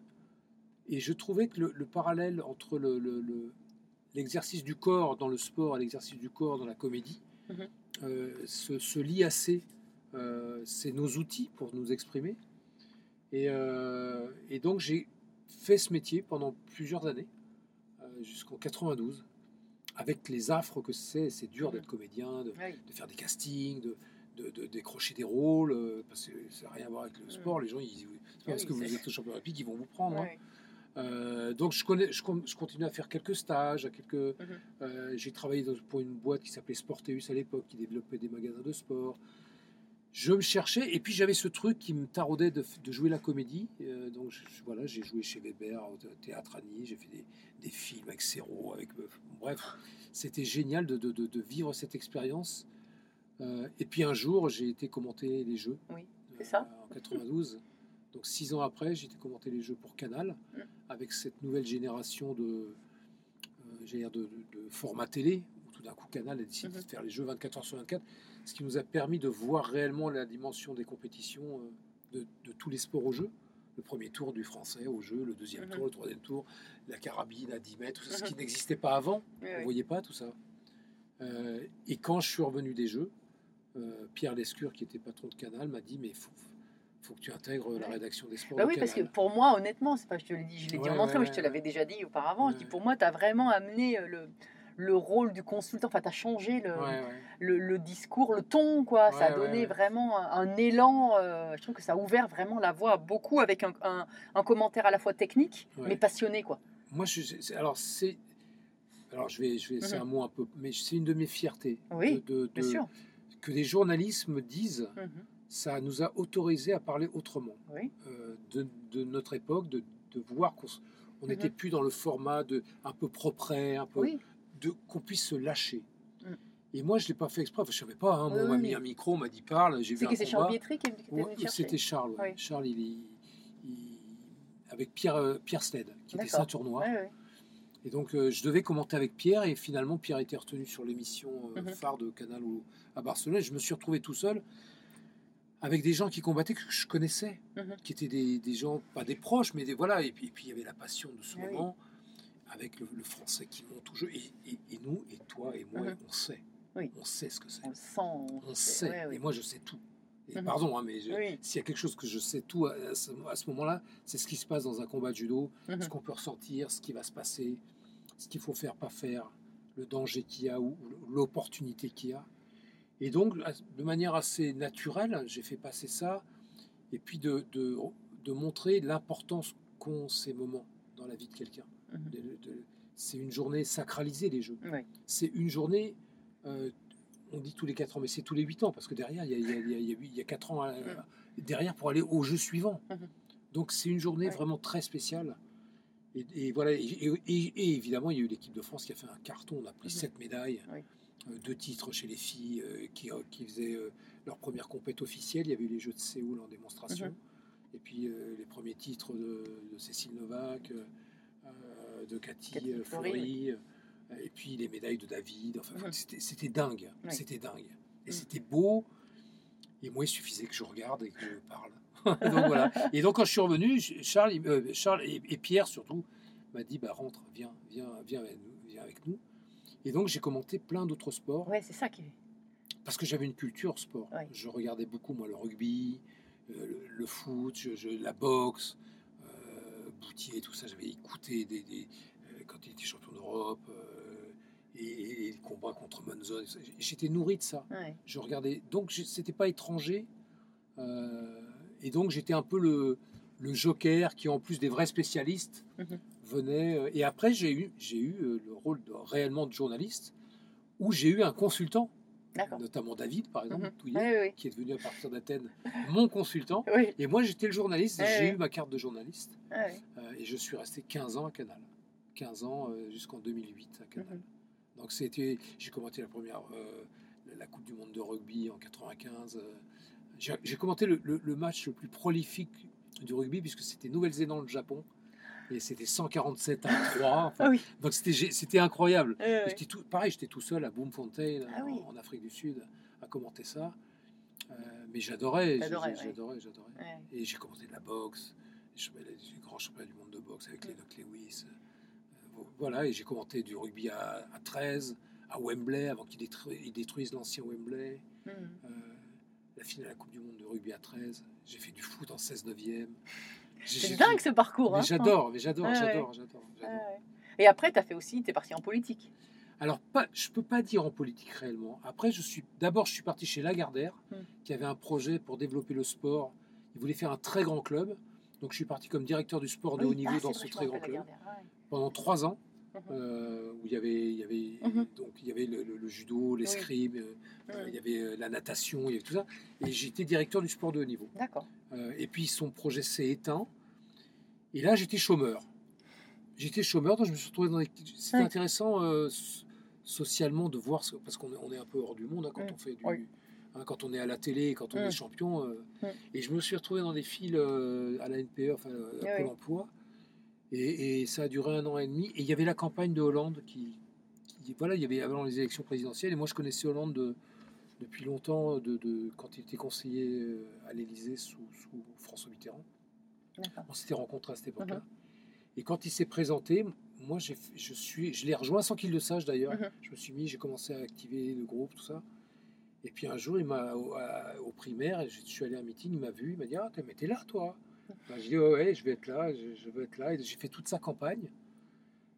Et je trouvais que le, le parallèle entre le- le- le- l'exercice du corps dans le sport et l'exercice du corps dans la comédie Mhm. se, se lie assez. C'est nos outils pour nous exprimer. Et, euh, et donc j'ai fait ce métier pendant plusieurs années, euh, jusqu'en 92, avec les affres que c'est. C'est dur d'être comédien, de, Oui. de faire des castings, de, de- de décrocher des rôles, euh, parce que ça n'a rien à voir avec le Mhm. sport. Les gens, ils, c'est pas parce oui, que vous êtes au champion olympique qu'ils vont vous prendre. hein. Euh, donc je, connais, je, con- je continue à faire quelques stages, à quelques, Mhm. euh, j'ai travaillé dans- pour une boîte qui s'appelait Sporteus à l'époque, qui développait des magasins de sport. Je me cherchais, et puis j'avais ce truc qui me taraudait de, de jouer la comédie. Euh, donc je- voilà, j'ai joué chez Weber, au théâtre à Nice, j'ai fait des, des films avec Serrault, avec euh, bref, c'était génial de, de- de- de vivre cette expérience. Euh, et puis un jour, j'ai été commenter les jeux. Oui, c'est ça. En 92. Donc six ans après, j'ai été commenter les jeux pour Canal, Mm. avec cette nouvelle génération de, de, de- de format télé, où tout d'un coup Canal a décidé Mhm. de faire les jeux 24 heures sur 24, ce qui nous a permis de voir réellement la dimension des compétitions euh, de, de tous les sports au jeu. Le premier tour du français au jeu, le deuxième Mhm. tour, le troisième tour, la carabine à 10 mètres, tout ça, ce qui Mhm. n'existait pas avant. Oui, On oui. voyait pas tout ça. Euh, et quand je suis revenu des Jeux, euh, Pierre Lescure, qui était patron de Canal, m'a dit mais il faut, faut que tu intègres la rédaction des sports. Bah oui, parce que pour moi, honnêtement, c'est pas je te l'ai dit, je l'ai dit Ouais, en entrée, mais je te l'avais déjà dit auparavant. Je dis pour moi, tu as vraiment amené le, le rôle du consultant, enfin, tu as changé le, Ouais, ouais. le, le discours, le ton, quoi. ça a donné vraiment un, un élan. euh, je trouve que ça a ouvert vraiment la voie à beaucoup avec un, un- un commentaire à la fois technique, mais passionné, quoi. Moi, je, alors c'est, alors je vais, je vais, c'est Mhm. un mot un peu, mais c'est une de mes fiertés. Oui, de, de- Bien sûr. que des journalistes me disent, Mhm. ça nous a autorisé à parler autrement Oui. euh, de, de notre époque, de, de voir qu'on on n'était plus dans le format de un peu propre, un peu Oui, de qu'on puisse se lâcher. Mm. Et moi, je l'ai pas fait exprès. Enfin, je savais pas. hein. Bon, Oui, on m'a oui. mis un micro, on m'a dit parle. J'ai vu un c'est Charles qui est. C'était Charles. ouais. Oui. Charles, il, il- il- avec Pierre, euh, Pierre Stead, qui était ceinture noire. Ouais, ouais. Et donc, euh, je devais commenter avec Pierre. Et finalement, Pierre était retenu sur l'émission euh, Mhm. phare de Canal à Barcelone. Je me suis retrouvé tout seul avec des gens qui combattaient que je connaissais, Mhm. qui étaient des, des gens, pas des proches, mais des voilà. Et puis, et puis il y avait la passion de ce Ah moment, avec le, le français qui monte au jeu. Et, et- et nous, et toi, et moi, Mhm. on sait. Oui. On sait ce que c'est. On le sent. On sait. ouais, ouais. Et moi, je sais tout. Et Mhm. pardon, hein, mais Oui. s'il y a quelque chose que je sais tout à, à ce, moment-là, c'est ce qui se passe dans un combat de judo, Mhm. ce qu'on peut ressentir, ce qui va se passer, ce qu'il faut faire, pas faire, le danger qu'il y a ou ou l'opportunité qu'il y a. Et donc, de manière assez naturelle, j'ai fait passer ça, et puis de, de, de montrer l'importance qu'ont ces moments dans la vie de quelqu'un. Mhm. C'est une journée sacralisée, les Jeux. C'est une journée, euh, on dit tous les 4 ans, mais c'est tous les 8 ans, parce que derrière, il y a, il y a, il y a, il y a huit- il y a 4 ans euh, derrière pour aller au jeu suivant. Mhm. Donc c'est une journée vraiment très spéciale. Et, et voilà, et, et- et- et évidemment, il y a eu l'équipe de France qui a fait un carton. On a pris Mhm. 7 médailles, Oui. euh, deux titres chez les filles euh, qui, euh, qui faisaient leur première compète officielle. Il y avait eu les Jeux de Séoul en démonstration. Mhm. Et puis les premiers titres de, de Cécile Novak, de Cathy, Cathy euh, Fleury, euh, et puis les médailles de David. Enfin, c'était- c'était dingue. Oui. C'était dingue. Et Mhm. c'était beau. Et moi, il suffisait que je regarde et que je parle. donc voilà. Et donc quand je suis revenu, Charles, euh, Charles et, et Pierre surtout m'a dit bah rentre, viens, viens, viens avec nous, viens avec nous. Et donc j'ai commenté plein d'autres sports Ouais, c'est ça qui parce que j'avais une culture sport. Ouais. Je regardais beaucoup moi le rugby, euh, le, le foot, je- je- la boxe, euh, Boutier, tout ça. J'avais écouté des, des- euh, quand il était champion d'Europe. euh, et, et les combats contre Monzon. J'étais nourri de ça. Ouais. Je regardais. Donc, c'était pas étranger. Euh, et donc, j'étais un peu le, le joker qui, en plus des vrais spécialistes, Mhm. venait. Et après, j'ai eu, j'ai eu le rôle de, réellement de journaliste, où j'ai eu un consultant. Notamment David, par exemple, Mhm. Touillet, Oui, oui, qui est devenu à partir d'Athènes mon consultant. oui. Et moi, j'étais le journaliste, j'ai eu ma carte de journaliste. Ouais, euh, et je suis resté 15 ans à Canal. 15 ans euh, jusqu'en 2008 à Canal. Mhm. Donc c'était, j'ai commenté la première, euh, la Coupe du Monde de rugby en 95. euh, j'ai commenté le, le- le match le plus prolifique du rugby puisque c'était Nouvelle-Zélande Japon et c'était 147 à 3. Ah donc c'était incroyable. Euh, tout, pareil, j'étais tout seul à Bloemfontein, ah en, Afrique du Sud, à commenter ça. Euh, mais j'adorais, j'adorais, j'adorais. Ouais. Et j'ai commenté de la boxe. Je suis grand champion du monde de boxe avec les Doc Lewis. Euh, voilà, et j'ai commenté du rugby à, 13, à Wembley, avant qu'ils détruisent, l'ancien Wembley. Hmm. Euh, la finale de la Coupe du Monde de rugby à 13. J'ai fait du foot en 16 9e. C'est dingue ce parcours. Hein. j'adore, mais j'adore, j'adore, j'adore, Ouais, j'adore. ouais. Et après, tu as fait aussi, tu es parti en politique. Alors, pas, je peux pas dire en politique réellement. Après, je suis d'abord, je suis parti chez Lagardère, Hmm. qui avait un projet pour développer le sport. Il voulait faire un très grand club. Donc, je suis parti comme directeur du sport de Oui. haut niveau Ah, dans ce vrai, très grand club ouais. pendant trois ans. Euh, où il y avait, il y avait Mhm. donc il y avait le, le- le judo, l'escrime, euh, euh, Mhm. il y avait euh, la natation, il y avait tout ça. Et j'étais directeur du sport de haut niveau. D'accord. Euh, et puis son projet s'est éteint. Et là, j'étais chômeur. J'étais chômeur, donc je me suis retrouvé dans des... C'était intéressant euh, so- socialement de voir, ce- parce qu'on est, on est un peu hors du monde hein, quand on fait du... Oui. hein, quand on est à la télé, quand on Mm. est champion. euh, Mm. Et je me suis retrouvé dans des files euh, à la NPE, enfin euh, à Pôle oui. emploi. Et, et ça a duré un an et demi. Et il y avait la campagne de Hollande qui... qui- voilà, il y avait avant les élections présidentielles. Et moi, je connaissais Hollande de- depuis longtemps, de, de- quand il était conseiller euh, à l'Élysée sous, sous François Mitterrand. On s'était rencontrés à cette époque-là. Mhm. Et quand il s'est présenté, moi, je, suis, je l'ai rejoint sans qu'il le sache d'ailleurs. Mhm. Je me suis mis, j'ai commencé à activer le groupe, tout ça. Et puis un jour, il m'a, au, au primaire, je suis allé à un meeting, il m'a vu, il m'a dit Ah, mais t'es là, toi Ben, J'ai dit Ouais, ouais, je vais être là, je, je veux être là. Et j'ai fait toute sa campagne,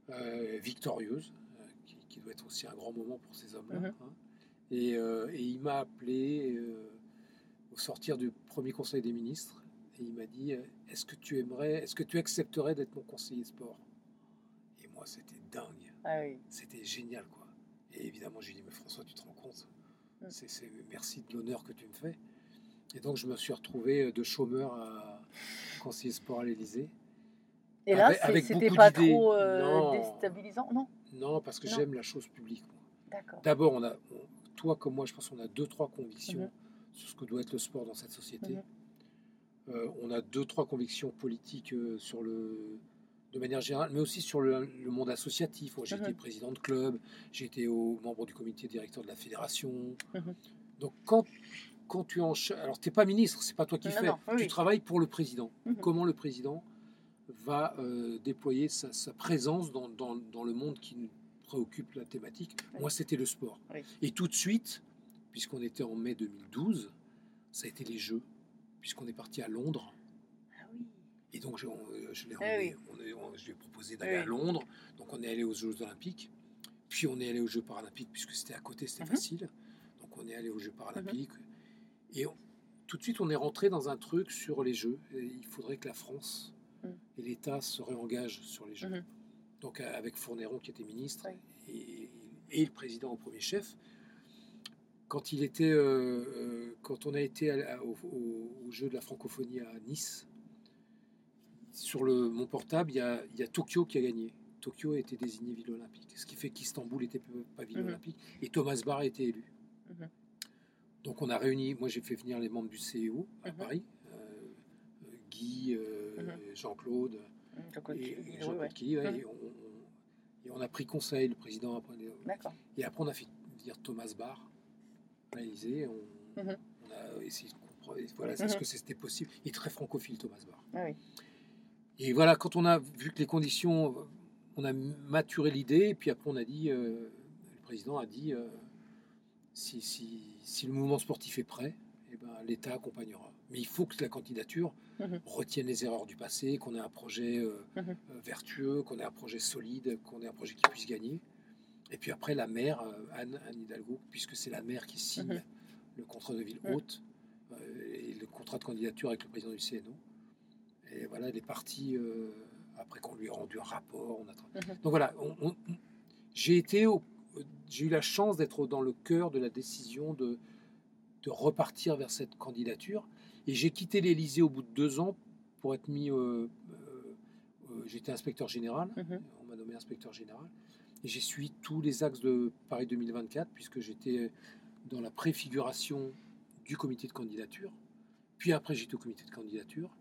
euh, victorieuse, euh, qui, qui doit être aussi un grand moment pour ces hommes-là. Mhm. hein. Et, euh, et il m'a appelé au sortir du premier conseil des ministres et il m'a dit Est-ce que tu aimerais, est-ce que tu accepterais d'être mon conseiller sport? Et moi, c'était dingue, Ah oui. c'était génial, quoi. Et évidemment, j'ai dit Mais François, tu te rends compte? Mm. c'est, c'est- Merci de l'honneur que tu me fais. Et donc, je me suis retrouvé de chômeur à conseiller sport à l'Élysée. Et là, c'était pas trop euh, Non. déstabilisant Non? Non, parce que j'aime la chose publique. D'abord, on a, toi comme moi, je pense qu'on a deux, trois convictions Mhm. sur ce que doit être le sport dans cette société. Mhm. Euh, on a deux, trois convictions politiques euh, sur le, de manière générale, mais aussi sur le, le monde associatif. J'ai Mhm. été président de club, j'ai été au, membre du comité directeur de la fédération. Mhm. Donc, quand, quand tu en alors t'es pas ministre, c'est pas toi qui Non, fais, non, oui, tu travailles pour le président. Mhm. Comment le président va euh, déployer sa, sa présence dans, dans- dans le monde qui nous préoccupe la thématique? Oui. Moi, c'était le sport. Oui. Et tout de suite, puisqu'on était en mai 2012, ça a été les Jeux, puisqu'on est parti à Londres. Ah oui. Et donc, je, on- euh, je l'ai Eh emmené- on est- on- je lui ai proposé d'aller Oui. à Londres. Donc, on est allé aux Jeux Olympiques. Puis, on est allé aux Jeux Paralympiques, puisque c'était à côté, c'était Mhm. facile. Donc, on est allé aux Jeux Paralympiques. Et on- tout de suite, on est rentré dans un truc sur les Jeux. Et il faudrait que la France Mhm. et l'État se réengagent sur les Jeux. Mhm. Donc, avec Fournéron, qui était ministre, Oui. et, et le président au premier chef. Quand, il était, euh, euh, quand on a été à la- au, jeu de la francophonie à Nice, sur le, mon portable, il y, a, il y a Tokyo qui a gagné. Tokyo a été désigné ville olympique, ce qui fait qu'Istanbul n'était pas ville Mhm. olympique, et Thomas Barr a été élu. Mhm. Donc on a réuni, moi j'ai fait venir les membres du CEO à Mhm. Paris, euh, euh, Guy, euh, Mhm. Jean-Claude, Donc, et, Jean-Claude ouais. Killy, ouais, Mhm. et, on, on- et on a pris conseil, le président a pris des- D'accord. et après, on a fait dire Thomas Barr l'Élysée. On, Mhm. on a essayé de comprendre. Voilà, Mhm. est-ce que c'était possible Il est très francophile, Thomas Barr. Ah oui. Et voilà, quand on a vu que les conditions, on a maturé l'idée, et puis après, on a dit, euh, le président a dit, euh, si, si, si le mouvement sportif est prêt, eh ben, l'État accompagnera. Mais il faut que la candidature Mhm. retienne les erreurs du passé, qu'on ait un projet euh, Mhm. euh, vertueux, qu'on ait un projet solide, qu'on ait un projet qui puisse gagner. Et puis après, la maire, euh, Anne, Anne Hidalgo, puisque c'est la maire qui signe Mhm. le contrat de ville haute euh, et le contrat de candidature avec le président du CNO. Et voilà, elle est partie euh, après qu'on lui a rendu un rapport. on a tra-. Donc voilà, on- on- j'ai été, au- j'ai eu la chance d'être dans le cœur de la décision de, de repartir vers cette candidature. Et j'ai quitté l'Élysée au bout de deux ans pour être mis. euh, euh, euh, J'étais inspecteur général. Mhm. On m'a nommé inspecteur général. Et j'ai suivi tous les axes de Paris 2024, puisque j'étais dans la préfiguration du comité de candidature. Puis après, j'étais au comité de candidature.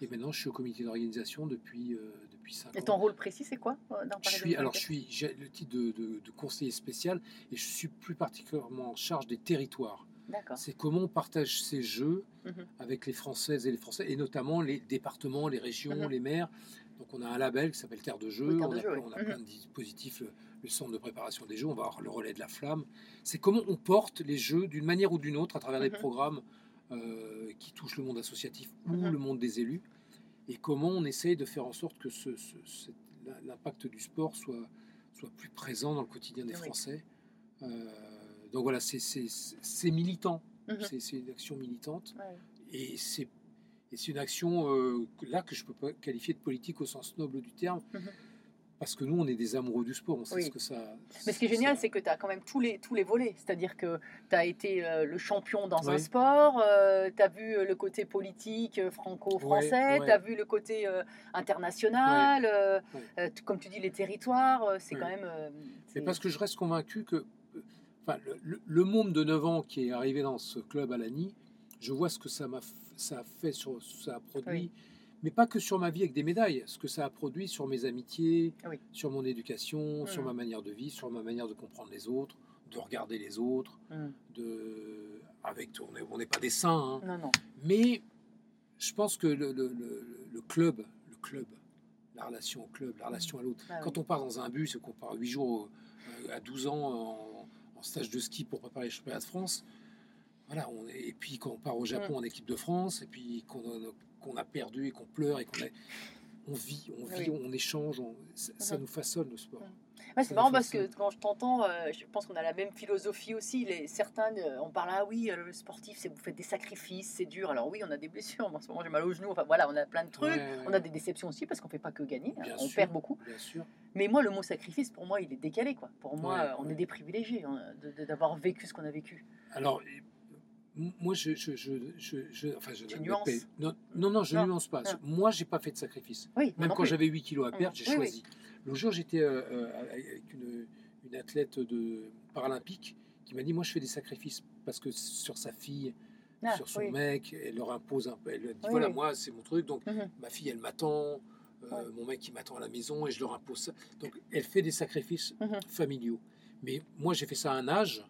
Et maintenant, je suis au comité d'organisation depuis, euh, depuis 5 Et ton rôle précis, c'est quoi euh, dans Je suis, alors, 2024? je suis, j'ai le titre de, de- de conseiller spécial et je suis plus particulièrement en charge des territoires. C'est comment on partage ces jeux Mhm. avec les Françaises et les Français, et notamment les départements, les régions, Mhm. les maires. Donc on a un label qui s'appelle Terre de Jeux, Oui, Terre on, de a, oui. Mhm. plein de dispositifs, le, le centre de préparation des Jeux, on va avoir le relais de la flamme. C'est comment on porte les Jeux d'une manière ou d'une autre à travers des programmes euh, qui touchent le monde associatif ou le monde des élus, et comment on essaye de faire en sorte que ce- ce- cette- l'impact du sport soit, soit plus présent dans le quotidien des Oui. Français? Euh, donc voilà, c'est- militant. Mhm. C'est- C'est une action militante Ouais. et c'est une action euh, là que je peux pas qualifier de politique au sens noble du terme Mhm. Parce que nous on est des amoureux du sport, on sait Oui. ce que ça. Mais ce qui est génial, ça- c'est que tu as quand même tous les, tous les volets. C'est-à-dire que tu as été euh, le champion dans un sport, tu as vu euh, le côté politique euh, franco-français, ouais. tu as vu le côté euh, international, euh, euh, comme tu dis, les territoires. euh, c'est quand même. euh, Mais c'est- parce que je reste convaincu que euh, enfin, le, le, môme de 9 ans qui est arrivé dans ce club à Lani, je vois ce que ça m'a ça a fait sur ça a produit. Oui. Mais pas que sur ma vie avec des médailles, ce que ça a produit sur mes amitiés, Oui. sur mon éducation, sur Mm. ma manière de vivre, sur ma manière de comprendre les autres, de regarder les autres, Mm. de avec on n'est pas des saints, hein. Non, non. Mais je pense que le, le- le- le club, le club, la relation au club, la relation à l'autre, Ah quand oui. on part dans un bus qu'on part 8 jours euh, à 12 ans en, en stage de ski pour préparer les championnats de France, voilà, on est- et puis quand on part au Japon en équipe de France, et puis qu'on a, qu'on a perdu et qu'on pleure et qu'on on vit, on vit, Oui. on échange, on- ça, ça Mhm. nous façonne le sport. Ouais, Ça c'est marrant parce que quand je t'entends, euh, je pense qu'on a la même philosophie aussi. Les, certains, euh, on parle, ah oui, euh, le sportif, c'est vous faites des sacrifices, c'est dur. Alors oui, on a des blessures. Moi, En ce moment, j'ai mal au genou. Enfin voilà, on a plein de trucs. Ouais, On a des déceptions aussi parce qu'on fait pas que gagner. hein. On sûr. perd beaucoup. Bien sûr. Mais moi, le mot sacrifice, pour moi, il est décalé. Quoi. Pour moi, Ouais, on est des privilégiés hein, d'avoir vécu ce qu'on a vécu. Alors, moi, je, je, je, enfin, je Non, non, non, je Non, ne nuance pas. Moi, j'ai pas fait de sacrifice. Oui, Même quand j'avais 8 kilos à Mm. perdre, j'ai Oui, oui. choisi. Le jour, j'étais euh, euh, avec une, une athlète de paralympique qui m'a dit Moi, je fais des sacrifices parce que sur sa fille, Ah, sur son mec, elle leur impose un peu. Elle dit Oui, Voilà, moi, c'est mon truc. Donc, Mhm. ma fille, elle m'attend. euh. Mon mec, il m'attend à la maison et je leur impose ça. Donc, elle fait des sacrifices Mhm. familiaux. Mais moi, j'ai fait ça à un âge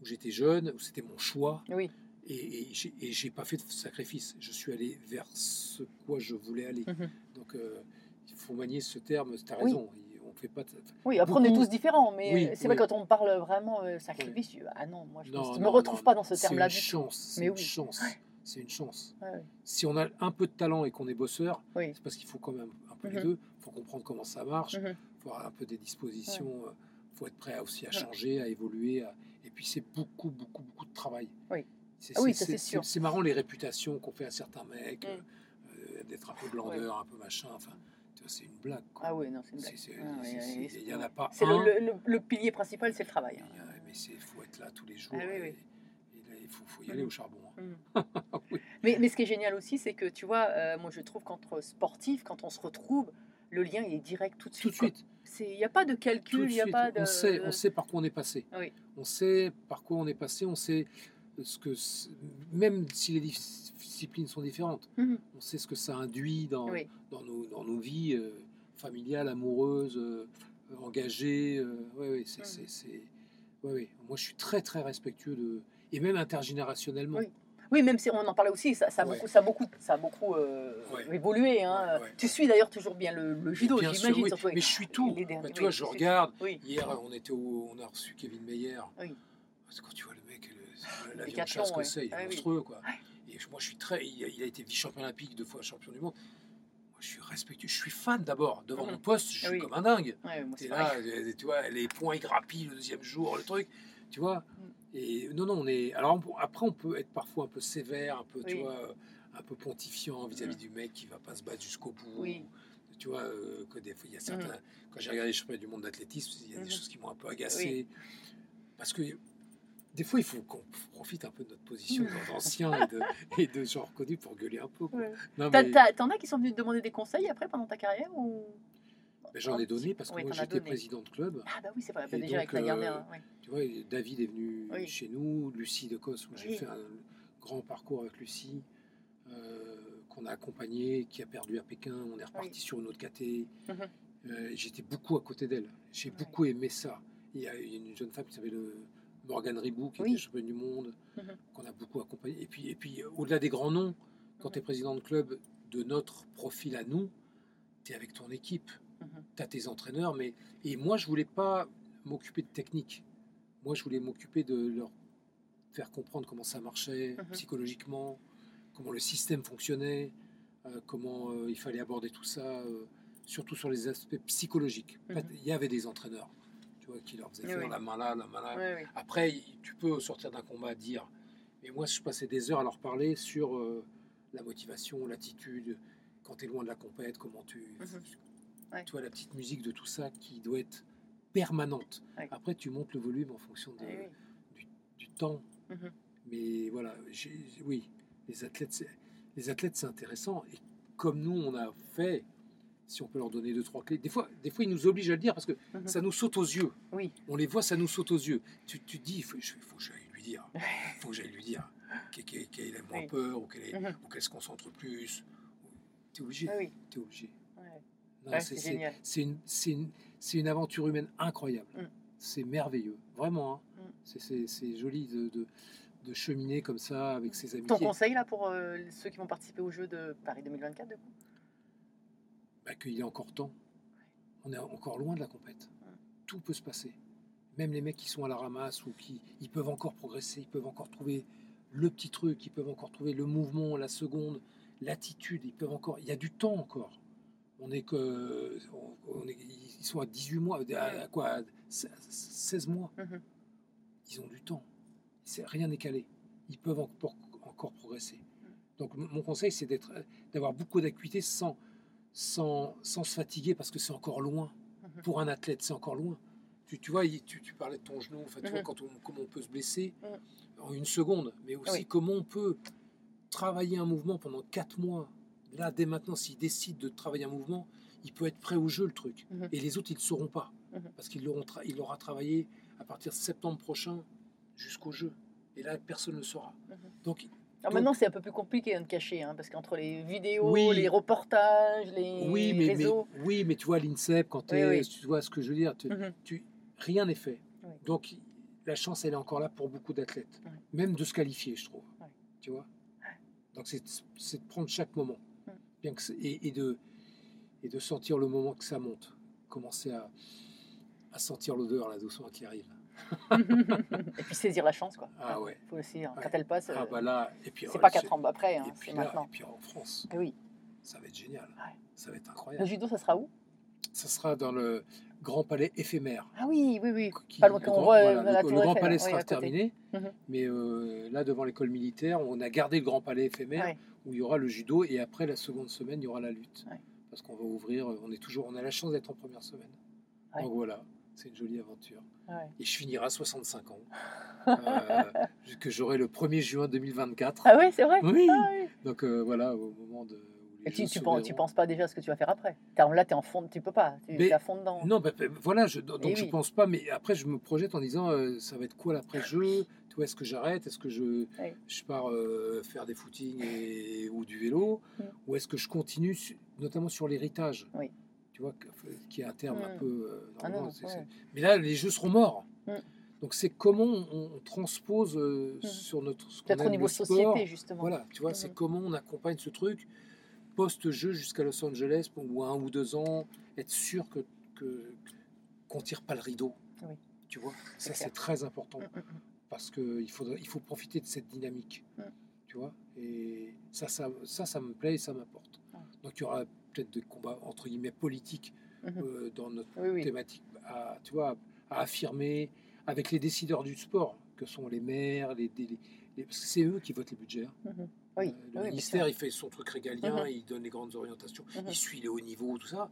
où j'étais jeune, où c'était mon choix. Oui. Et, et j'ai- pas fait de sacrifice. Je suis allé vers ce quoi je voulais aller. Mhm. Donc, euh, il faut manier ce terme. Tu as Oui. raison. il- On fait pas. de- Oui, après, on est tous différents. Mais Oui, euh, c'est vrai, oui. quand on parle vraiment euh, sacrifice, ah non, moi, je ne me retrouve non, pas dans ce C'est terme-là une chance. C'est Mais une oui. chance. C'est une chance. Si on a un peu de talent et qu'on est bosseur, Oui. c'est parce qu'il faut quand même un peu les Mhm. deux. Il faut comprendre comment ça marche. Mhm. Il faut avoir un peu des dispositions. Il faut être prêt aussi à changer, à évoluer. à- Et puis, c'est beaucoup, beaucoup, beaucoup de travail. Oui. C'est Ah oui, ça, c'est sûr. C'est marrant les réputations qu'on fait à certains mecs, Mm. euh, euh, d'être un peu glandeur, un peu machin. Enfin, c'est une blague. quoi. Ah oui, non, c'est une Il n'y en a pas un. le, le- le- le pilier principal, c'est le travail. hein. A- Mais il faut être là tous les jours. Ah oui, et, oui. et là, il faut, faut y aller au charbon. hein. Oui. mais, mais ce qui est génial aussi, c'est que tu vois, euh, moi je trouve qu'entre sportifs, quand on se retrouve, le lien il est direct tout de Tout suite. de Il n'y a pas de calcul, de il n'y a suite. pas de. On sait, on sait par quoi on est passé. Oui. On sait par quoi on est passé. On sait ce que, même si les dis- disciplines sont différentes, Mhm. on sait ce que ça induit dans, Oui. dans, nos, dans nos vies euh, familiales, amoureuses, euh, engagées. euh, ouais, ouais, c'est, Mhm. ouais, ouais. Moi, je suis très, très respectueux de. Et même intergénérationnellement. Oui. Oui, même si on en parlait aussi, ça, ça, a, beaucoup, ça, a, beaucoup, ça a beaucoup euh, Ouais. évolué. Hein. Tu suis d'ailleurs toujours bien le, le judo, j'imagine. oui. Mais je suis tout. derniers- Bah, tu oui, vois, je regarde. Oui, Hier, on, était au- on a reçu Kevin Meyer. Oui. Parce que quand tu vois le mec, l'avion de chasse que ouais. c'est, il est Ah oui. monstrueux. Quoi. Et moi, je suis très. Il a, il a été vice-champion olympique, deux fois champion du monde. Moi, je suis respectueux, je suis fan d'abord. Devant Mhm. mon poste, je suis Oui. comme un dingue. Ouais, moi, là, euh, tu vois, les points ils grappillent le deuxième jour, le truc, tu vois. Mm. Et non, non, on est. Alors on après, on peut être parfois un peu sévère, un peu, tu vois, euh, un peu pontifiant vis-à-vis Mm. du mec qui va pas se battre jusqu'au bout. Oui. Tu vois, euh, que des fois, il y a certains. Quand j'ai regardé les championnats du monde d'athlétisme, il y a des Mhm. choses qui m'ont un peu agacé. Parce que des fois, il faut qu'on profite un peu de notre position d'ancien et de, et de gens reconnus pour gueuler un peu. Ouais. Mais- T'en as qui sont venus te demander des conseils après pendant ta carrière ou? J'en ai donné parce que Oui, moi j'étais président de club. Ah bah oui, c'est vrai, Et déjà avec la gardien. euh, ouais. Tu vois, David est venu Oui. chez nous, Lucie de Cos, où j'ai Oui. fait un grand parcours avec Lucie, euh, qu'on a accompagné, qui a perdu à Pékin. On est reparti sur une autre caté. Mhm. Euh, J'étais beaucoup à côté d'elle. J'ai beaucoup aimé ça. Il y a une jeune femme qui s'appelle Morgane Ribou, qui Oui. était championne du monde, Mhm. qu'on a beaucoup accompagné. Et puis, et puis euh, au-delà des grands noms, quand Mhm. tu es président de club de notre profil à nous, tu es avec ton équipe Mhm. tu as tes entraîneurs, mais et moi je voulais pas m'occuper de technique. Moi je voulais m'occuper de leur faire comprendre comment ça marchait Mhm. psychologiquement, comment le système fonctionnait, euh, comment euh, il fallait aborder tout ça, euh, surtout sur les aspects psychologiques. Mhm. Il y avait des entraîneurs, tu vois, qui leur faisaient Oui, faire oui. la main là, la main là. Après, tu peux sortir d'un combat dire, mais moi je passais des heures à leur parler sur euh, la motivation, l'attitude, quand tu es loin de la compète, comment tu... Mhm. Tu vois, la petite musique de tout ça qui doit être permanente. Après, tu montes le volume en fonction de- Ouais, ouais. du temps. Mhm. Mais voilà, oui, les athlètes, les athlètes, c'est intéressant. Et comme nous, on a fait, si on peut leur donner deux, trois clés, des fois, des fois ils nous obligent à le dire parce que Mhm. ça nous saute aux yeux. Oui. On les voit, ça nous saute aux yeux. Tu, tu te dis, il faut, faut que j'aille lui dire. Il faut que j'aille lui dire qu'elle, qu'elle- qu'elle ait moins Oui. peur ou qu'elle, Mhm. ou qu'elle se concentre plus. Tu es obligé. Ah oui. T'es obligé. Ouais. Ouais, c'est, une, une- une aventure humaine incroyable. Mm. C'est merveilleux, vraiment. hein. Mm. C'est, joli de, de, de cheminer comme ça avec ses amis. Ton conseil là pour euh, ceux qui vont participer aux Jeux de Paris 2024 du coup? Bah, qu'il y a encore temps. On est encore loin de la compète. Mm. Tout peut se passer. Même les mecs qui sont à la ramasse ou qui ils peuvent encore progresser, ils peuvent encore trouver le petit truc, ils peuvent encore trouver le mouvement, la seconde, l'attitude, ils peuvent encore. Il y a du temps encore. On est que. on- est- ils sont à 18 mois, à, quoi à 16 mois. Mhm. Ils ont du temps. C'est- Rien n'est calé. Ils peuvent encore, encore progresser. Donc m- mon conseil, c'est d'être, d'avoir beaucoup d'acuité sans, sans, sans se fatiguer parce que c'est encore loin. Mhm. Pour un athlète, c'est encore loin. Tu, tu vois, tu, tu parlais de ton genou, enfin, tu vois, Mhm. quand on, comment on peut se blesser Mhm. en une seconde, mais aussi Oui. comment on peut travailler un mouvement pendant quatre mois. Là, dès maintenant, s'il décide de travailler un mouvement, il peut être prêt au jeu, le truc. Et les autres, ils ne le sauront pas. Parce qu'il tra- il l'aura travaillé à partir de septembre prochain jusqu'au jeu. Et là, personne ne le saura. Donc, Alors Donc- maintenant c'est un peu plus compliqué de cacher hein, parce qu'entre les vidéos, Oui. les reportages, les oui, mais, mais- réseaux. oui, mais tu vois, l'INSEP, quand Oui, t'es- oui. tu vois ce que je veux dire, tu- Mhm. tu- rien n'est fait. Donc, la chance, elle est encore là pour beaucoup d'athlètes. Même de se qualifier, je trouve. Tu vois Donc, c'est de prendre chaque moment. Mm. Bien que c'est- et, et de, et de sentir le moment que ça monte. Commencer à, à sentir l'odeur, là, doucement, qui arrive. Et puis saisir la chance quoi. Ah ouais. Faut aussi, hein, Ouais. quand elle passe, Ah euh, bah là, et puis... c'est euh, pas quatre ans après, hein, Et c'est maintenant. et puis en France, Eh oui. ça va être génial. Ouais. Ça va être Le incroyable. judo ça sera où? Ça sera dans le Grand Palais éphémère. Ah oui, oui, oui. qui- Pas loin le qu'on grand, voit, voilà, euh, la le, le Grand Palais sera terminé, Mhm. mais euh, là devant l'école militaire, on a gardé le Grand Palais éphémère Ouais. où il y aura le judo et après la seconde semaine il y aura la lutte parce qu'on va ouvrir. On est toujours, on a la chance d'être en première semaine. Donc voilà, c'est une jolie aventure. Ouais. Et je finirai à 65 ans, euh, que j'aurai le 1er juin 2024. Ah ouais, c'est vrai. Oui. Ah oui. Donc euh, voilà, au moment de. Et tu, se penses, tu penses pas déjà à ce que tu vas faire après? Là, tu es en fond, tu peux pas, tu es à fond dedans. Non, bah, bah, voilà, je, donc Eh je oui. pense pas, mais après je me projette en disant euh, ça va être quoi l'après-jeu? Vois, est-ce que j'arrête? Est-ce que je, Oui. je pars euh, faire des footings et, ou du vélo? Mm. Ou est-ce que je continue, notamment sur l'héritage? Oui. Tu vois, que- qui est un terme un Mm. peu. euh, Ah Mais là, les jeux seront morts. Mm. Donc c'est comment on, on transpose euh, Mm. sur notre. Peut-être au niveau sport. société, justement. Voilà, tu vois, c'est comment on accompagne ce truc post-jeu jusqu'à Los Angeles ou un ou deux ans, être sûr que que- qu'on tire pas le rideau. Oui. Tu vois, ça c'est très important parce qu'il faudrait, il faut profiter de cette dynamique. Tu vois, et ça, ça, ça, ça me plaît et ça m'apporte. Donc il y aura peut-être des combats entre guillemets politiques Mhm. euh, dans notre Oui, oui. thématique à, tu vois, à affirmer avec les décideurs du sport, que sont les maires, les, les- les- parce que c'est eux qui votent les budgets. hein. Mhm. Euh, Oui, le oui, bien ministère, il fait son truc régalien, Mhm. il donne les grandes orientations, il suit les hauts niveaux, tout ça.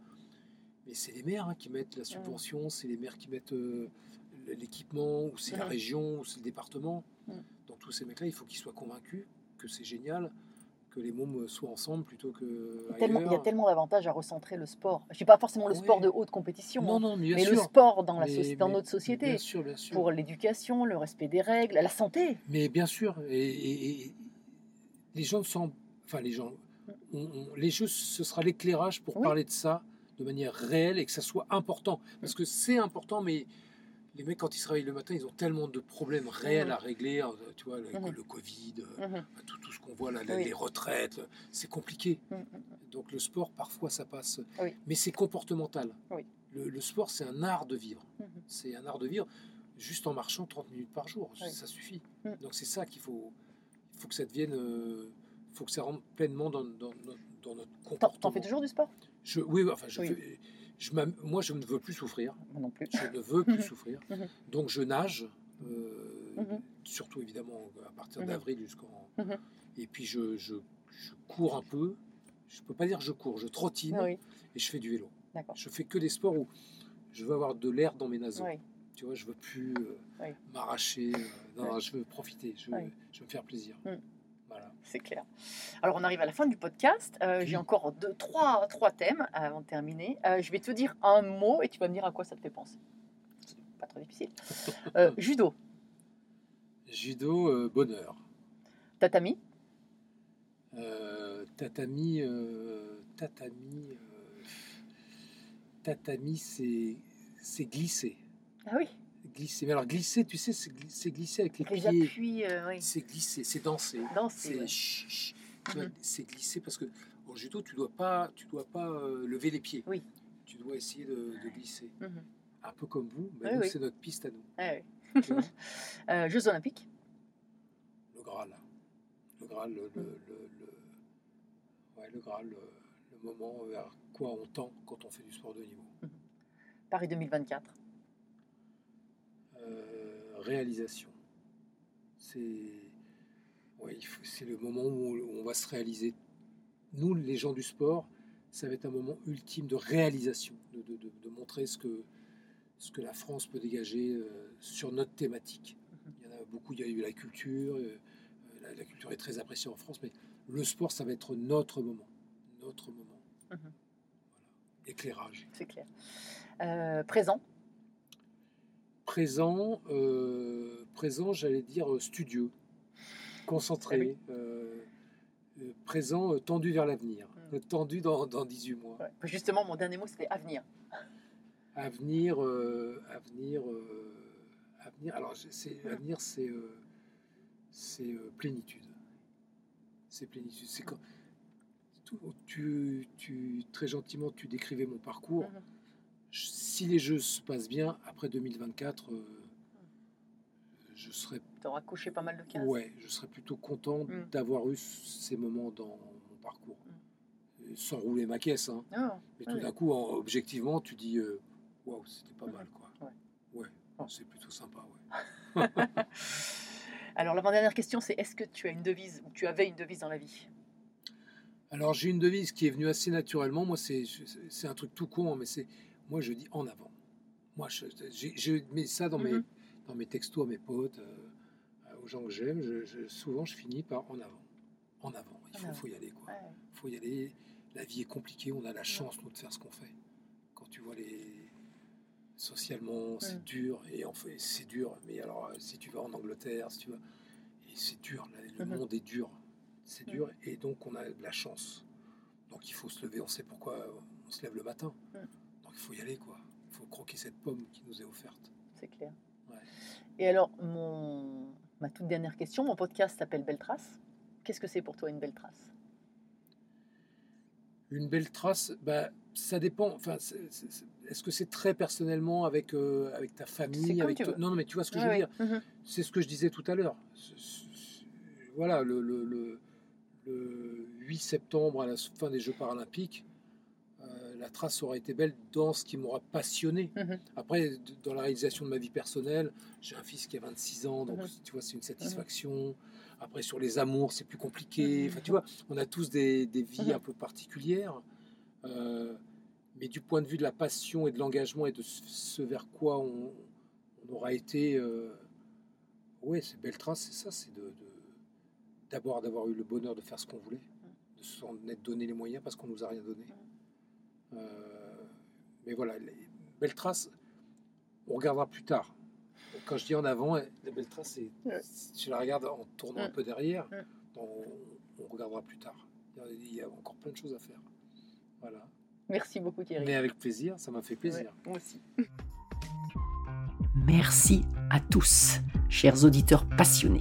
Mais c'est les maires hein, qui mettent la subvention, c'est les maires qui mettent euh, l'équipement, ou c'est la région, ou c'est le département. Donc tous ces mecs-là, il faut qu'ils soient convaincus que c'est génial, que les mômes soient ensemble plutôt que il y a tellement d'avantages à recentrer le sport. Je dis pas forcément le Oui. sport de haute compétition, Non, non, mais le sport dans, la Mais- soci- dans mais- notre société. Bien sûr, bien sûr. Pour l'éducation, le respect des règles, la santé. Mais bien sûr, et, et- et les gens sont, enfin les gens, on- on- les jeux, ce sera l'éclairage pour Oui. parler de ça de manière réelle et que ça soit important, parce que c'est important, mais les mecs quand ils se réveillent le matin, ils ont tellement de problèmes réels Mhm. à régler, hein, tu vois, le, Mhm. le Covid, euh, Mhm, tout, tout ce qu'on voit là, les- Oui. les retraites, c'est compliqué. Donc le sport, parfois, ça passe, Oui. mais c'est comportemental. Oui. Le, le sport, c'est un art de vivre. C'est un art de vivre juste en marchant 30 minutes par jour. Ça suffit. Donc c'est ça qu'il faut. Il faut que ça devienne. euh, faut que ça rentre pleinement dans, dans, dans- dans notre comportement. T'en fais toujours du sport? Je, Oui, enfin, je fais- je moi, je ne veux plus souffrir. Moi non plus. Je ne veux plus Mhm. souffrir. Mhm. Donc je nage, euh, Mhm. surtout évidemment à partir Mhm. d'avril jusqu'en. Mhm. Et puis je, je, je cours un peu. Je peux pas dire je cours, je trottine Oui, et je fais du vélo. Je fais que des sports où je veux avoir de l'air dans mes naseaux. Oui, Tu vois, je veux plus euh, Oui. m'arracher. euh, non, je veux profiter. Je veux, je veux me faire plaisir. C'est clair. Alors, on arrive à la fin du podcast. Euh, J'ai encore deux, trois, trois thèmes avant de terminer. Euh, je vais te dire un mot et tu vas me dire à quoi ça te fait penser. Pas trop difficile. Euh, judo, Judo, bonheur. tatami, tatami, tatami, tatami, c'est c'est glisser. ah oui, Glisser. Mais alors glisser, tu sais, c'est gli- c'est glisser avec les les pieds. appuis, euh, oui. C'est glisser, c'est danser. Danser, C'est ouais. Mhm. c'est glisser parce que en judo, tu dois pas, tu dois pas euh, lever les pieds. Oui. Tu dois essayer de, de glisser. Mhm. Un peu comme vous, mais Oui, c'est notre piste à nous. Ah. Euh, Jeux olympiques, le Graal. Le Graal, le, le, le- le- ouais, le Graal, le, moment vers quoi on tend quand on fait du sport de niveau. Paris 2024, Euh, réalisation. C'est ouais, le moment où on, on va se réaliser. Nous, les gens du sport, ça va être un moment ultime de réalisation, de, de- de- de montrer ce que, ce que la France peut dégager euh, sur notre thématique. Mhm. Il y en a beaucoup, il y a eu la culture, euh, la, la culture est très appréciée en France, mais le sport, ça va être notre moment. Notre moment. Voilà. Éclairage. c'est clair. Euh, présent, présent, euh, présent, j'allais dire euh, studieux, concentré, Ah euh, présent, tendu vers l'avenir, Mm. euh, tendu dans, dans 18 mois. Ouais. Justement, mon dernier mot, c'était avenir. Avenir, avenir, avenir. Alors, c'est Mm. avenir, c'est c'est plénitude. C'est plénitude. C'est quand tu, tu très gentiment tu décrivais mon parcours. Mhm. Si les jeux se passent bien après 2024, euh, je serai Tu auras coché pas mal de cases. Ouais, je serais plutôt content Mm. d'avoir eu ces moments dans mon parcours. Euh, Sans rouler ma caisse, hein. Ah, mais tout d'un coup, en- objectivement, tu dis euh, waouh, c'était pas Mhm. mal, quoi. Ouais. Ouais, Oh. c'est plutôt sympa, ouais. Alors, l'avant-dernière question, c'est est-ce que tu as une devise ou tu avais une devise dans la vie? Alors, j'ai une devise qui est venue assez naturellement. Moi, c'est un truc tout con, hein, mais c'est moi, je dis en avant. Moi, je, mets ça dans, mes, Mhm. dans mes textos à mes potes, euh, aux gens que j'aime. Je- je- souvent, je finis par en avant. En avant. Il faut, y aller, quoi. Ouais. faut y aller. La vie est compliquée, on a la chance, nous, de faire ce qu'on fait. Quand tu vois les. Socialement, c'est Mm. dur, et en fait, c'est dur. Mais alors, euh, si tu vas en Angleterre, si tu vas. C'est dur, le Mhm. monde est dur. C'est Mm. dur, et donc on a de la chance. Donc il faut se lever, on sait pourquoi on se lève le matin. Donc il faut y aller, quoi. Il faut croquer cette pomme qui nous est offerte. C'est clair. Ouais. Et alors, mon... ma toute dernière question, mon podcast s'appelle Belle Trace. Qu'est-ce que c'est pour toi une belle trace? Une belle trace, bah, ça dépend. Enfin, est-ce que c'est très personnellement avec, euh, avec ta famille avec toi-? Non, non, mais tu vois ce que je veux dire. Mhm. C'est ce que je disais tout à l'heure. Voilà, le, le- le- le 8 septembre, à la fin des Jeux paralympiques, la trace aurait été belle dans ce qui m'aura passionné. Mhm. Après, dans la réalisation de ma vie personnelle, j'ai un fils qui a 26 ans, donc Mhm. tu vois, c'est une satisfaction. Après, sur les amours, c'est plus compliqué. Mhm. Enfin, tu vois, on a tous des, des vies Mhm. un peu particulières. Euh, mais du point de vue de la passion et de l'engagement et de ce vers quoi on, on aura été, euh, ouais, c'est belle trace, c'est ça, c'est de, de- d'abord d'avoir eu le bonheur de faire ce qu'on voulait, de s'en être donné les moyens parce qu'on nous a rien donné. Euh, mais voilà, les belles traces, on regardera plus tard. Quand je dis en avant, la belle trace, c'est, Ouais. si je la regarde en tournant un peu derrière, on, on regardera plus tard. Il y a- Il y a encore plein de choses à faire. Voilà. Merci beaucoup Thierry. Mais avec plaisir, ça m'a fait plaisir. Ouais, moi aussi. Merci à tous, chers auditeurs passionnés.